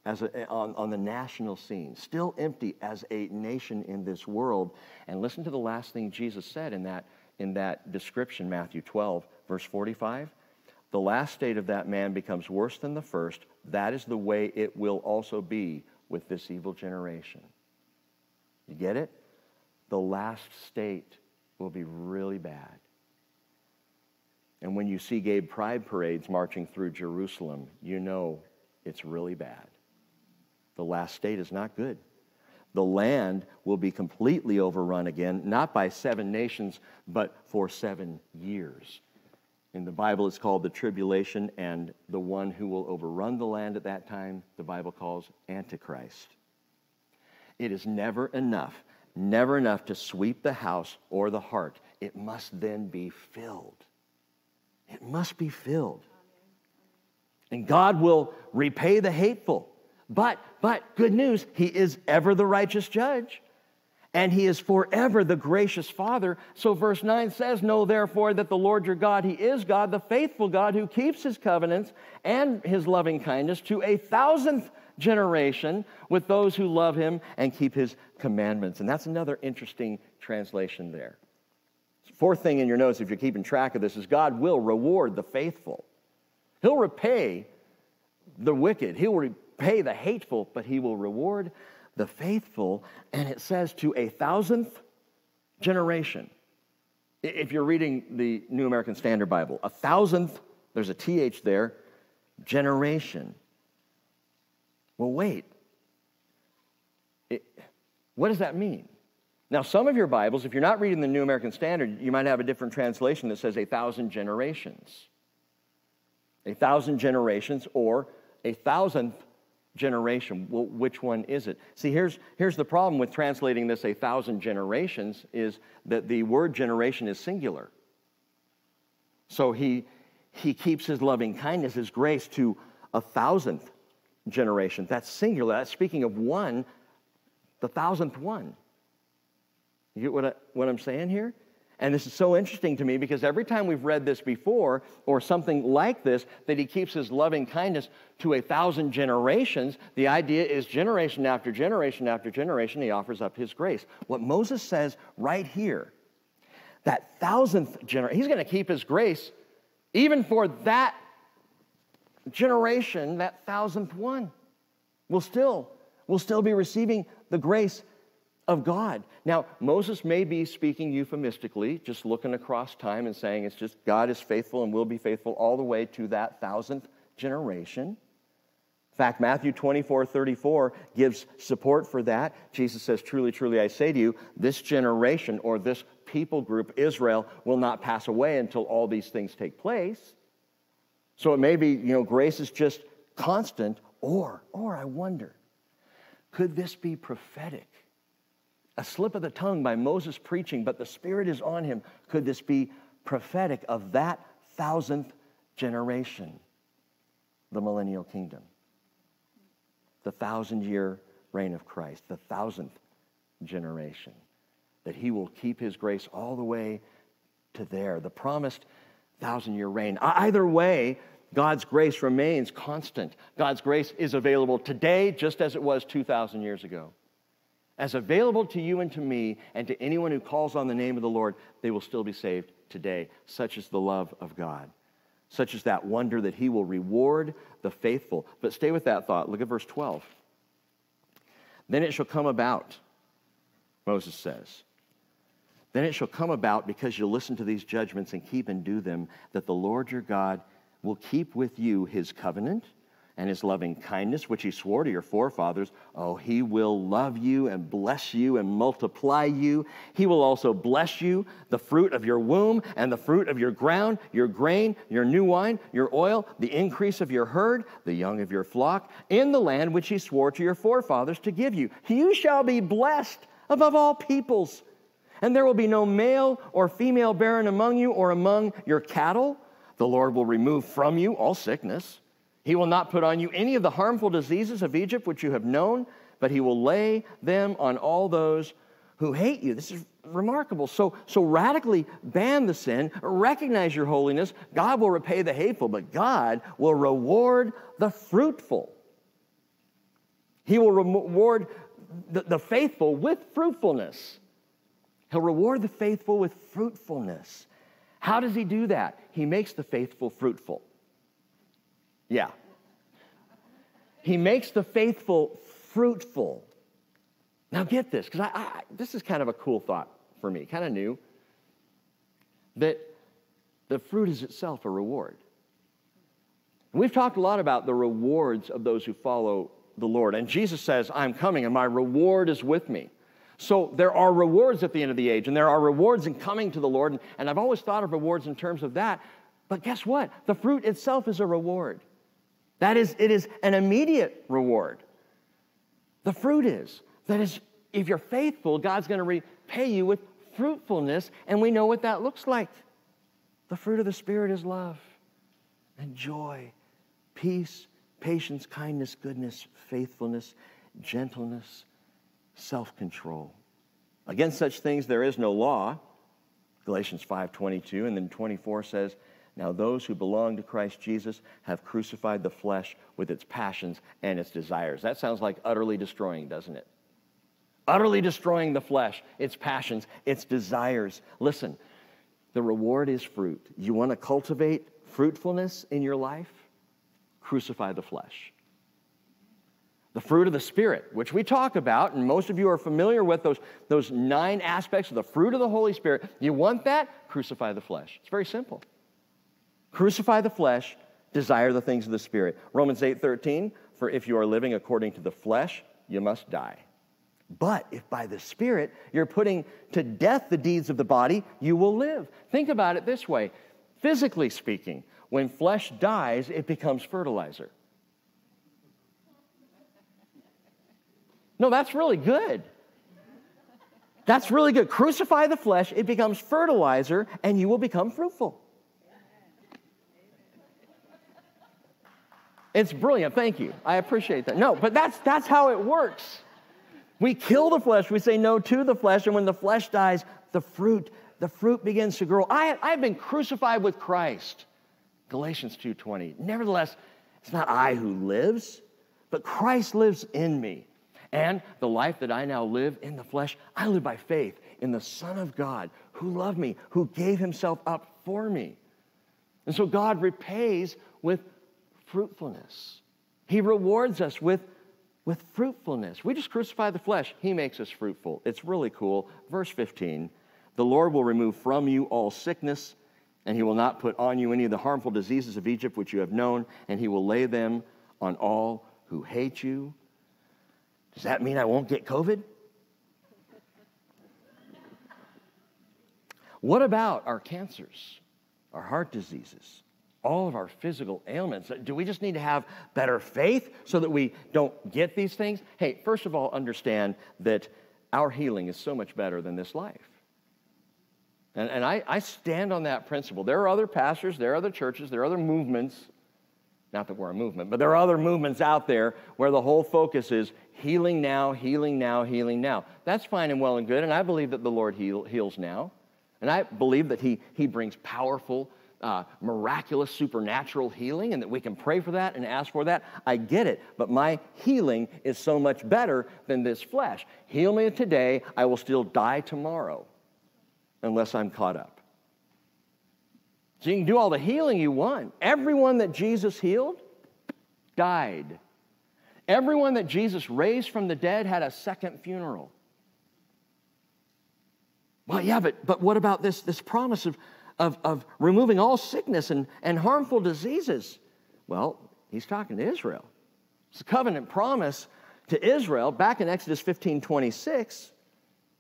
as a, eh, on, on the national scene, still empty as a nation in this world. And listen to the last thing Jesus said in that, in that description, Matthew 12, verse 45. The last state of that man becomes worse than the first. That is the way it will also be with this evil generation. You get it? The last state will be really bad. And when you see gay pride parades marching through Jerusalem, you know it's really bad. The last state is not good. The land will be completely overrun again, not by seven nations, but for seven years. In the Bible, it's called the tribulation, and the one who will overrun the land at that time, the Bible calls Antichrist. It is never enough, never enough to sweep the house or the heart. It must then be filled. It must be filled. And God will repay the hateful. But, but, good news, he is ever the righteous judge. And he is forever the gracious Father. So, verse 9 says, Know therefore that the Lord your God, he is God, the faithful God who keeps his covenants and his loving kindness to a thousandth generation with those who love him and keep his commandments. And that's another interesting translation there. Fourth thing in your notes, if you're keeping track of this, is God will reward the faithful. He'll repay the wicked. He'll repay the hateful, but he will reward the faithful. And it says to a thousandth generation. If you're reading the New American Standard Bible, a thousandth, there's a TH there, generation. Well, wait. It, what does that mean? Now, some of your Bibles, if you're not reading the New American Standard, you might have a different translation that says a thousand generations. A thousand generations or a thousandth generation. Well, which one is it? See, here's, here's the problem with translating this a thousand generations is that the word generation is singular. So he, he keeps his loving kindness, his grace to a thousandth generation. That's singular. That's speaking of one, the thousandth one. You get what, I, what I'm saying here? And this is so interesting to me because every time we've read this before, or something like this, that he keeps his loving kindness to a thousand generations, the idea is generation after generation after generation, he offers up his grace. What Moses says right here, that thousandth generation, he's going to keep his grace even for that generation, that thousandth one. We'll still, we'll still be receiving the grace of God. Now, Moses may be speaking euphemistically, just looking across time and saying it's just God is faithful and will be faithful all the way to that thousandth generation. In fact, Matthew 24, 34 gives support for that. Jesus says, Truly, truly, I say to you, this generation or this people group, Israel, will not pass away until all these things take place. So it may be, you know, grace is just constant, or, or I wonder, could this be prophetic? A slip of the tongue by Moses preaching, but the Spirit is on him. Could this be prophetic of that thousandth generation, the millennial kingdom? The thousand year reign of Christ, the thousandth generation, that he will keep his grace all the way to there, the promised thousand year reign. Either way, God's grace remains constant. God's grace is available today just as it was 2,000 years ago as available to you and to me and to anyone who calls on the name of the Lord, they will still be saved today. Such is the love of God. Such is that wonder that He will reward the faithful. But stay with that thought. Look at verse 12. Then it shall come about, Moses says, Then it shall come about, because you listen to these judgments and keep and do them, that the Lord your God will keep with you his covenant and his loving kindness, which he swore to your forefathers. Oh, he will love you and bless you and multiply you. He will also bless you, the fruit of your womb and the fruit of your ground, your grain, your new wine, your oil, the increase of your herd, the young of your flock, in the land which he swore to your forefathers to give you. You shall be blessed above all peoples. And there will be no male or female barren among you or among your cattle. The Lord will remove from you all sickness he will not put on you any of the harmful diseases of Egypt which you have known, but he will lay them on all those who hate you. This is remarkable. So, so radically ban the sin, recognize your holiness. God will repay the hateful, but God will reward the fruitful. He will reward the, the faithful with fruitfulness. He'll reward the faithful with fruitfulness. How does he do that? He makes the faithful fruitful. Yeah. He makes the faithful fruitful. Now, get this, because I, I, this is kind of a cool thought for me, kind of new, that the fruit is itself a reward. We've talked a lot about the rewards of those who follow the Lord. And Jesus says, I'm coming and my reward is with me. So there are rewards at the end of the age, and there are rewards in coming to the Lord. And, and I've always thought of rewards in terms of that. But guess what? The fruit itself is a reward. That is, it is an immediate reward. The fruit is. That is, if you're faithful, God's going to repay you with fruitfulness, and we know what that looks like. The fruit of the Spirit is love and joy, peace, patience, kindness, goodness, faithfulness, gentleness, self control. Against such things there is no law. Galatians 5:22 and then 24 says, now, those who belong to Christ Jesus have crucified the flesh with its passions and its desires. That sounds like utterly destroying, doesn't it? Utterly destroying the flesh, its passions, its desires. Listen, the reward is fruit. You want to cultivate fruitfulness in your life? Crucify the flesh. The fruit of the Spirit, which we talk about, and most of you are familiar with those, those nine aspects of the fruit of the Holy Spirit. You want that? Crucify the flesh. It's very simple. Crucify the flesh, desire the things of the Spirit. Romans 8 13, for if you are living according to the flesh, you must die. But if by the Spirit you're putting to death the deeds of the body, you will live. Think about it this way physically speaking, when flesh dies, it becomes fertilizer. No, that's really good. That's really good. Crucify the flesh, it becomes fertilizer, and you will become fruitful. It's brilliant. Thank you. I appreciate that. No, but that's, that's how it works. We kill the flesh. We say no to the flesh. And when the flesh dies, the fruit, the fruit begins to grow. I, I have been crucified with Christ. Galatians 2.20. Nevertheless, it's not I who lives, but Christ lives in me. And the life that I now live in the flesh, I live by faith in the Son of God who loved me, who gave himself up for me. And so God repays with fruitfulness. He rewards us with, with fruitfulness. We just crucify the flesh, He makes us fruitful. It's really cool. Verse 15 The Lord will remove from you all sickness, and He will not put on you any of the harmful diseases of Egypt which you have known, and He will lay them on all who hate you. Does that mean I won't get COVID? What about our cancers, our heart diseases, all of our physical ailments. Do we just need to have better faith so that we don't get these things? Hey, first of all, understand that our healing is so much better than this life. And, and I, I stand on that principle. There are other pastors, there are other churches, there are other movements. Not that we're a movement, but there are other movements out there where the whole focus is healing now, healing now, healing now. That's fine and well and good, and I believe that the Lord heal, heals now. And I believe that he, he brings powerful uh, miraculous supernatural healing and that we can pray for that and ask for that. I get it, but my healing is so much better than this flesh. Heal me today, I will still die tomorrow unless I'm caught up. So you can do all the healing you want. Everyone that Jesus healed died. Everyone that Jesus raised from the dead had a second funeral. Well, yeah, but, but what about this, this promise of, of, of removing all sickness and, and harmful diseases? Well, he's talking to Israel. It's a covenant promise to Israel back in Exodus 15 26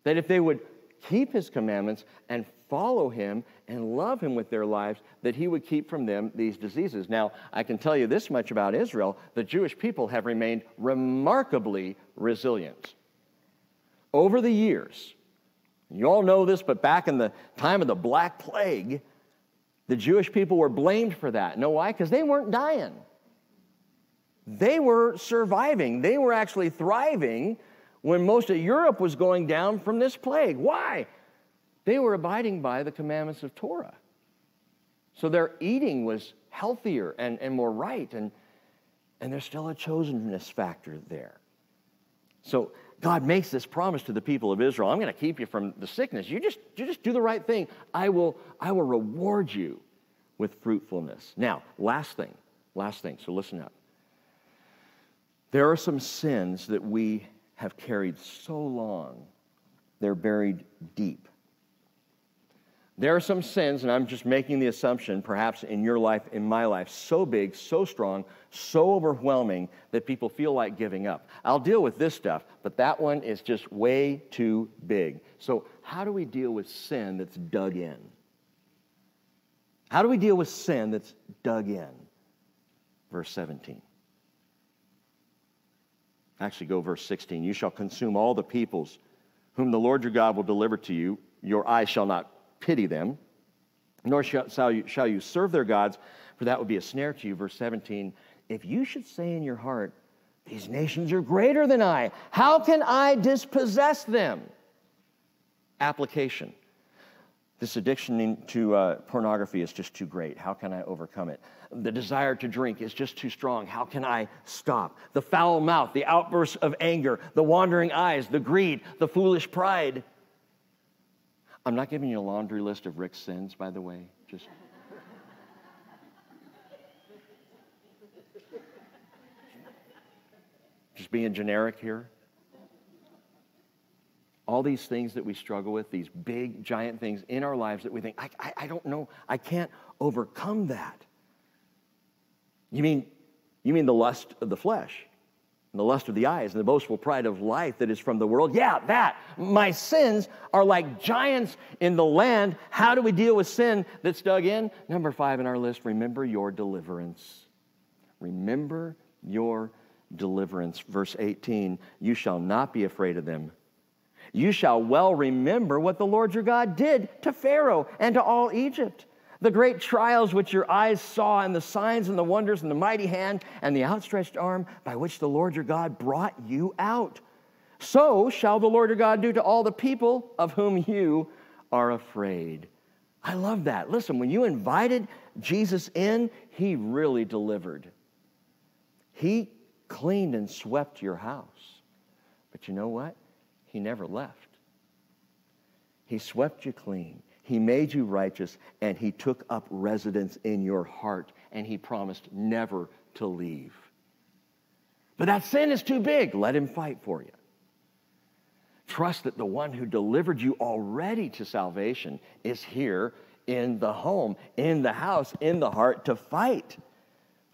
that if they would keep his commandments and follow him and love him with their lives, that he would keep from them these diseases. Now, I can tell you this much about Israel the Jewish people have remained remarkably resilient. Over the years, you all know this, but back in the time of the Black Plague, the Jewish people were blamed for that. Know why? Because they weren't dying. They were surviving. They were actually thriving when most of Europe was going down from this plague. Why? They were abiding by the commandments of Torah. So their eating was healthier and, and more right, and, and there's still a chosenness factor there. So God makes this promise to the people of Israel I'm going to keep you from the sickness. You just, you just do the right thing. I will, I will reward you with fruitfulness. Now, last thing, last thing, so listen up. There are some sins that we have carried so long, they're buried deep. There are some sins, and I'm just making the assumption, perhaps in your life, in my life, so big, so strong, so overwhelming that people feel like giving up. I'll deal with this stuff, but that one is just way too big. So, how do we deal with sin that's dug in? How do we deal with sin that's dug in? Verse 17. Actually, go verse 16. You shall consume all the peoples whom the Lord your God will deliver to you. Your eyes shall not pity them, nor shall you, shall you serve their gods, for that would be a snare to you. Verse 17. If you should say in your heart, These nations are greater than I, how can I dispossess them? Application. This addiction to uh, pornography is just too great. How can I overcome it? The desire to drink is just too strong. How can I stop? The foul mouth, the outbursts of anger, the wandering eyes, the greed, the foolish pride. I'm not giving you a laundry list of Rick's sins, by the way. Just. Just being generic here all these things that we struggle with, these big, giant things in our lives that we think, I, I, I don't know, I can't overcome that. You mean, you mean the lust of the flesh, and the lust of the eyes, and the boastful pride of life that is from the world? Yeah, that. My sins are like giants in the land. How do we deal with sin that's dug in? Number five in our list remember your deliverance. Remember your deliverance. Verse 18 You shall not be afraid of them you shall well remember what the Lord your God did to Pharaoh and to all Egypt. The great trials which your eyes saw, and the signs and the wonders, and the mighty hand and the outstretched arm by which the Lord your God brought you out. So shall the Lord your God do to all the people of whom you are afraid. I love that. Listen, when you invited Jesus in, he really delivered. He cleaned and swept your house. But you know what? He never left. He swept you clean. He made you righteous, and He took up residence in your heart, and He promised never to leave. But that sin is too big. Let Him fight for you. Trust that the one who delivered you already to salvation is here in the home, in the house, in the heart to fight,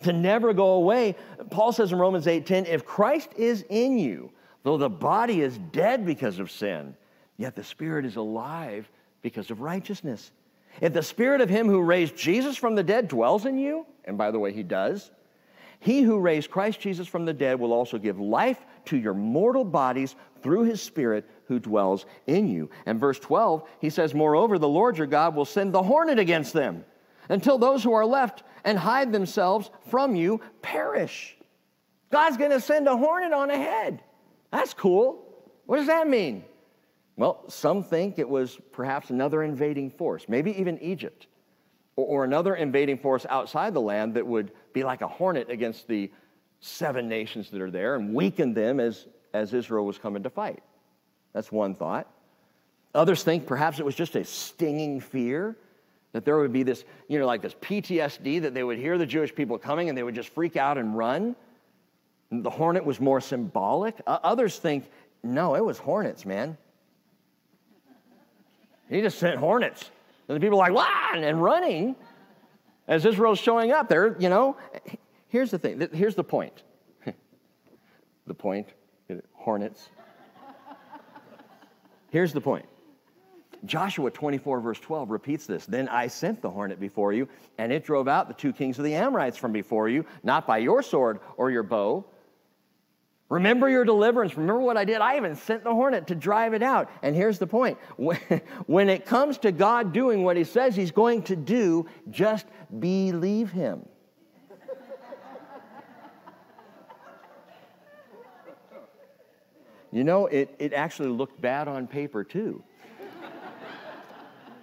to never go away. Paul says in Romans 8:10, if Christ is in you, Though the body is dead because of sin, yet the spirit is alive because of righteousness. If the spirit of him who raised Jesus from the dead dwells in you, and by the way, he does, he who raised Christ Jesus from the dead will also give life to your mortal bodies through his spirit who dwells in you. And verse 12, he says, Moreover, the Lord your God will send the hornet against them until those who are left and hide themselves from you perish. God's going to send a hornet on ahead. That's cool. What does that mean? Well, some think it was perhaps another invading force, maybe even Egypt, or, or, another invading force outside the land that would be like a hornet against the seven nations that are there and weaken them as, as Israel was coming to fight. That's one thought. Others think perhaps it was just a stinging fear that there would be this, you know, like this PTSD that they would hear the Jewish people coming and they would just freak out and run. The hornet was more symbolic. Uh, others think, no, it was hornets, man. He just sent hornets. And the people are like, wow, and running as Israel's showing up. There, you know, here's the thing. Here's the point. the point, hornets. Here's the point. Joshua 24, verse 12 repeats this. Then I sent the hornet before you, and it drove out the two kings of the Amorites from before you, not by your sword or your bow. Remember your deliverance. Remember what I did. I even sent the hornet to drive it out. And here's the point when it comes to God doing what he says he's going to do, just believe him. You know, it, it actually looked bad on paper too.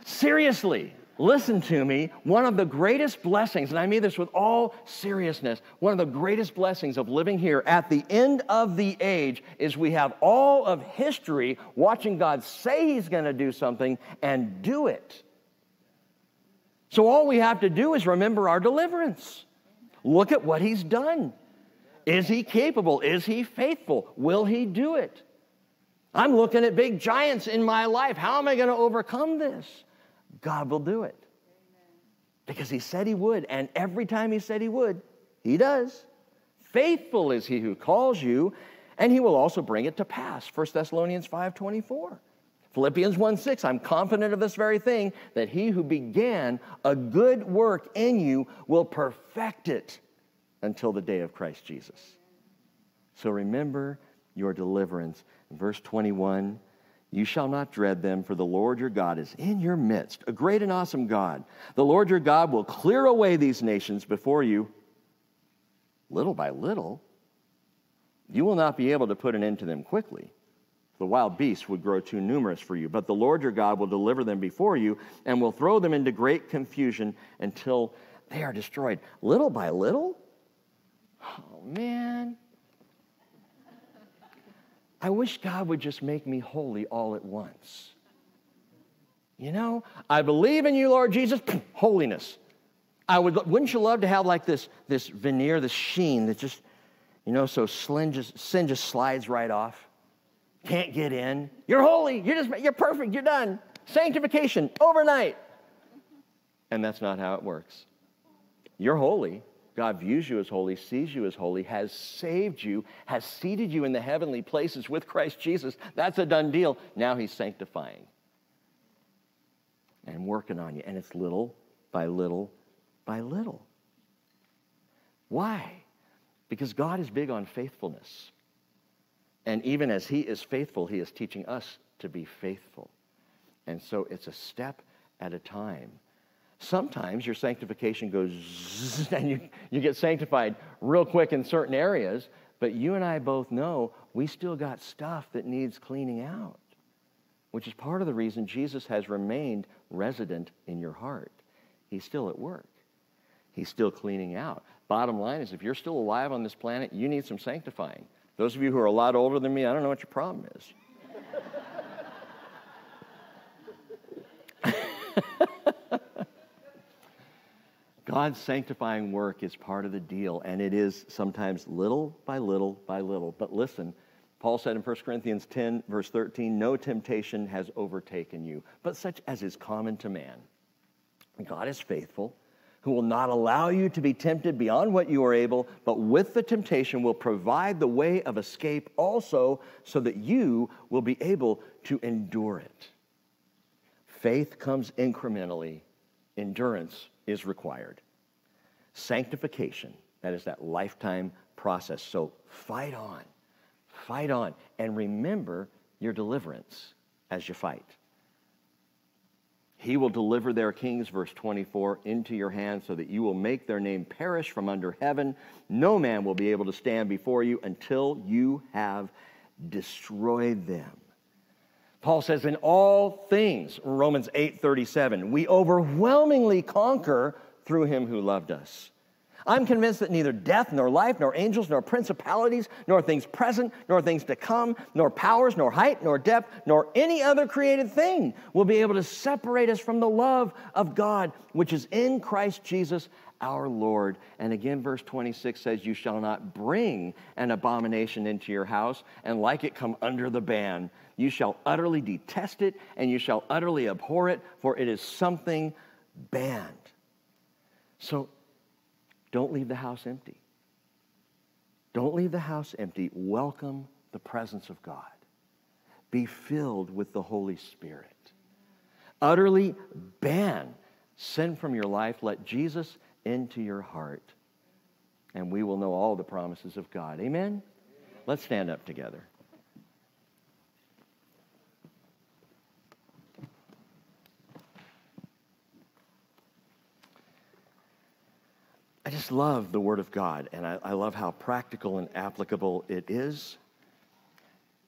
Seriously, listen to me. One of the greatest blessings, and I mean this with all seriousness, one of the greatest blessings of living here at the end of the age is we have all of history watching God say He's going to do something and do it. So all we have to do is remember our deliverance. Look at what He's done. Is He capable? Is He faithful? Will He do it? I'm looking at big giants in my life. How am I going to overcome this? God will do it. Because he said he would, and every time he said he would, he does. Faithful is he who calls you, and he will also bring it to pass. 1 Thessalonians 5:24. Philippians 1 6, I'm confident of this very thing, that he who began a good work in you will perfect it until the day of Christ Jesus. So remember your deliverance. Verse 21 you shall not dread them, for the Lord your God is in your midst, a great and awesome God. The Lord your God will clear away these nations before you, little by little. You will not be able to put an end to them quickly. The wild beasts would grow too numerous for you, but the Lord your God will deliver them before you and will throw them into great confusion until they are destroyed. Little by little? Oh, man. I wish God would just make me holy all at once. You know, I believe in you, Lord Jesus, holiness. I would, wouldn't you love to have like this, this veneer, this sheen that just, you know, so sin just, sin just slides right off. Can't get in. You're holy. You're just, you're perfect. You're done. Sanctification overnight. And that's not how it works. You're holy, God views you as holy, sees you as holy, has saved you, has seated you in the heavenly places with Christ Jesus. That's a done deal. Now He's sanctifying and working on you. And it's little by little by little. Why? Because God is big on faithfulness. And even as He is faithful, He is teaching us to be faithful. And so it's a step at a time. Sometimes your sanctification goes and you, you get sanctified real quick in certain areas, but you and I both know we still got stuff that needs cleaning out, which is part of the reason Jesus has remained resident in your heart. He's still at work, He's still cleaning out. Bottom line is, if you're still alive on this planet, you need some sanctifying. Those of you who are a lot older than me, I don't know what your problem is. God's sanctifying work is part of the deal, and it is sometimes little by little by little. But listen, Paul said in 1 Corinthians 10, verse 13, No temptation has overtaken you, but such as is common to man. God is faithful, who will not allow you to be tempted beyond what you are able, but with the temptation will provide the way of escape also, so that you will be able to endure it. Faith comes incrementally, endurance is required. Sanctification, that is that lifetime process. So fight on, fight on, and remember your deliverance as you fight. He will deliver their kings, verse 24, into your hand so that you will make their name perish from under heaven. No man will be able to stand before you until you have destroyed them. Paul says, in all things, Romans 8 37, we overwhelmingly conquer through him who loved us. I'm convinced that neither death, nor life, nor angels, nor principalities, nor things present, nor things to come, nor powers, nor height, nor depth, nor any other created thing will be able to separate us from the love of God, which is in Christ Jesus our Lord. And again, verse 26 says, You shall not bring an abomination into your house, and like it come under the ban. You shall utterly detest it, and you shall utterly abhor it, for it is something banned. So, don't leave the house empty. Don't leave the house empty. Welcome the presence of God. Be filled with the Holy Spirit. Utterly ban sin from your life. Let Jesus into your heart, and we will know all the promises of God. Amen? Let's stand up together. Just love the Word of God, and I, I, love how practical and applicable it is.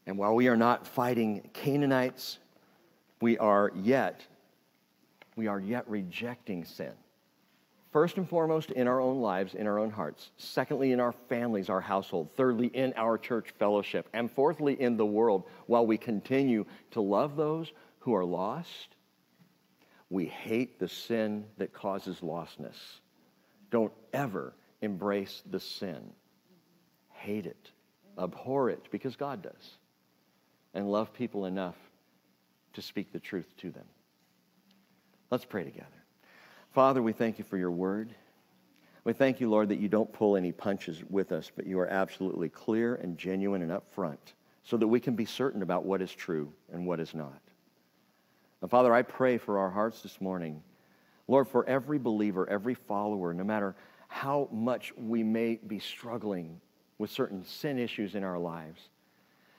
And while we are not fighting Canaanites, we are yet, we are yet rejecting sin. First and foremost, in our own lives, in our own hearts. Secondly, in our families, our household. Thirdly, in our church fellowship. And fourthly, in the world, while we continue to love those who are lost, we hate the sin that causes lostness. Don't ever embrace the sin. Hate it, abhor it, because God does. And love people enough to speak the truth to them. Let's pray together. Father, we thank you for your word. We thank you, Lord, that you don't pull any punches with us, but you are absolutely clear and genuine and upfront so that we can be certain about what is true and what is not. And Father, I pray for our hearts this morning Lord, for every believer, every follower, no matter how much we may be struggling with certain sin issues in our lives,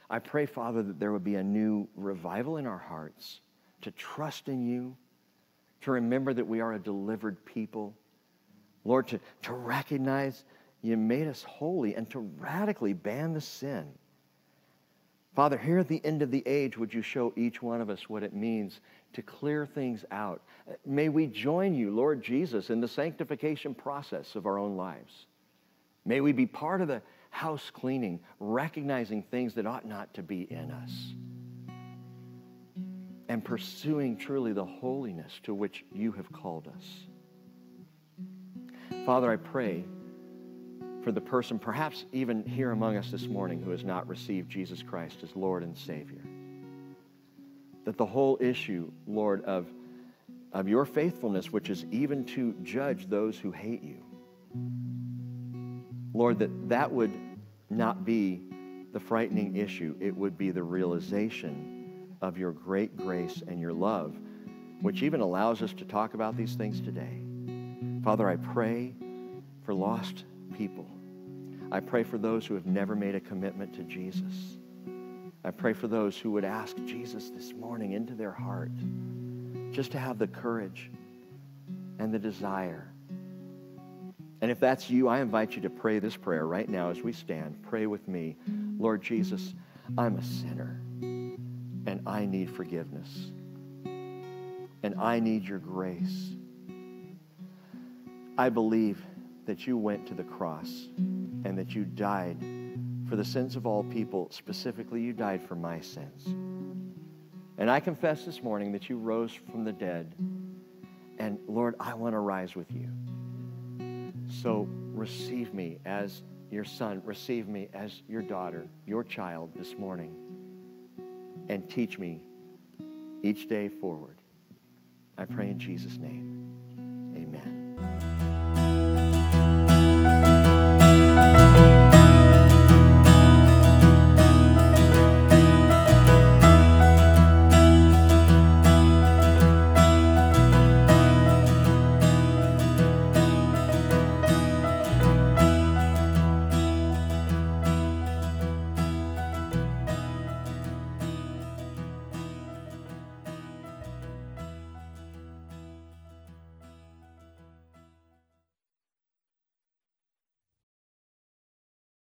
I pray, Father, that there would be a new revival in our hearts to trust in you, to remember that we are a delivered people. Lord, to, to recognize you made us holy and to radically ban the sin. Father, here at the end of the age, would you show each one of us what it means to clear things out. May we join you, Lord Jesus, in the sanctification process of our own lives. May we be part of the house cleaning, recognizing things that ought not to be in us, and pursuing truly the holiness to which you have called us. Father, I pray for the person, perhaps even here among us this morning, who has not received Jesus Christ as Lord and Savior that the whole issue, Lord, of, of your faithfulness, which is even to judge those who hate you, Lord, that that would not be the frightening issue. It would be the realization of your great grace and your love, which even allows us to talk about these things today. Father, I pray for lost people. I pray for those who have never made a commitment to Jesus. I pray for those who would ask Jesus this morning into their heart just to have the courage and the desire. And if that's you, I invite you to pray this prayer right now as we stand. Pray with me. Lord Jesus, I'm a sinner and I need forgiveness. And I need your grace. I believe that you went to the cross and that you died for the sins of all people. Specifically, you died for my sins. And I confess this morning that you rose from the dead. And Lord, I want to rise with you. So receive me as your son, receive me as your daughter, your child this morning, and teach me each day forward. I pray in Jesus' name.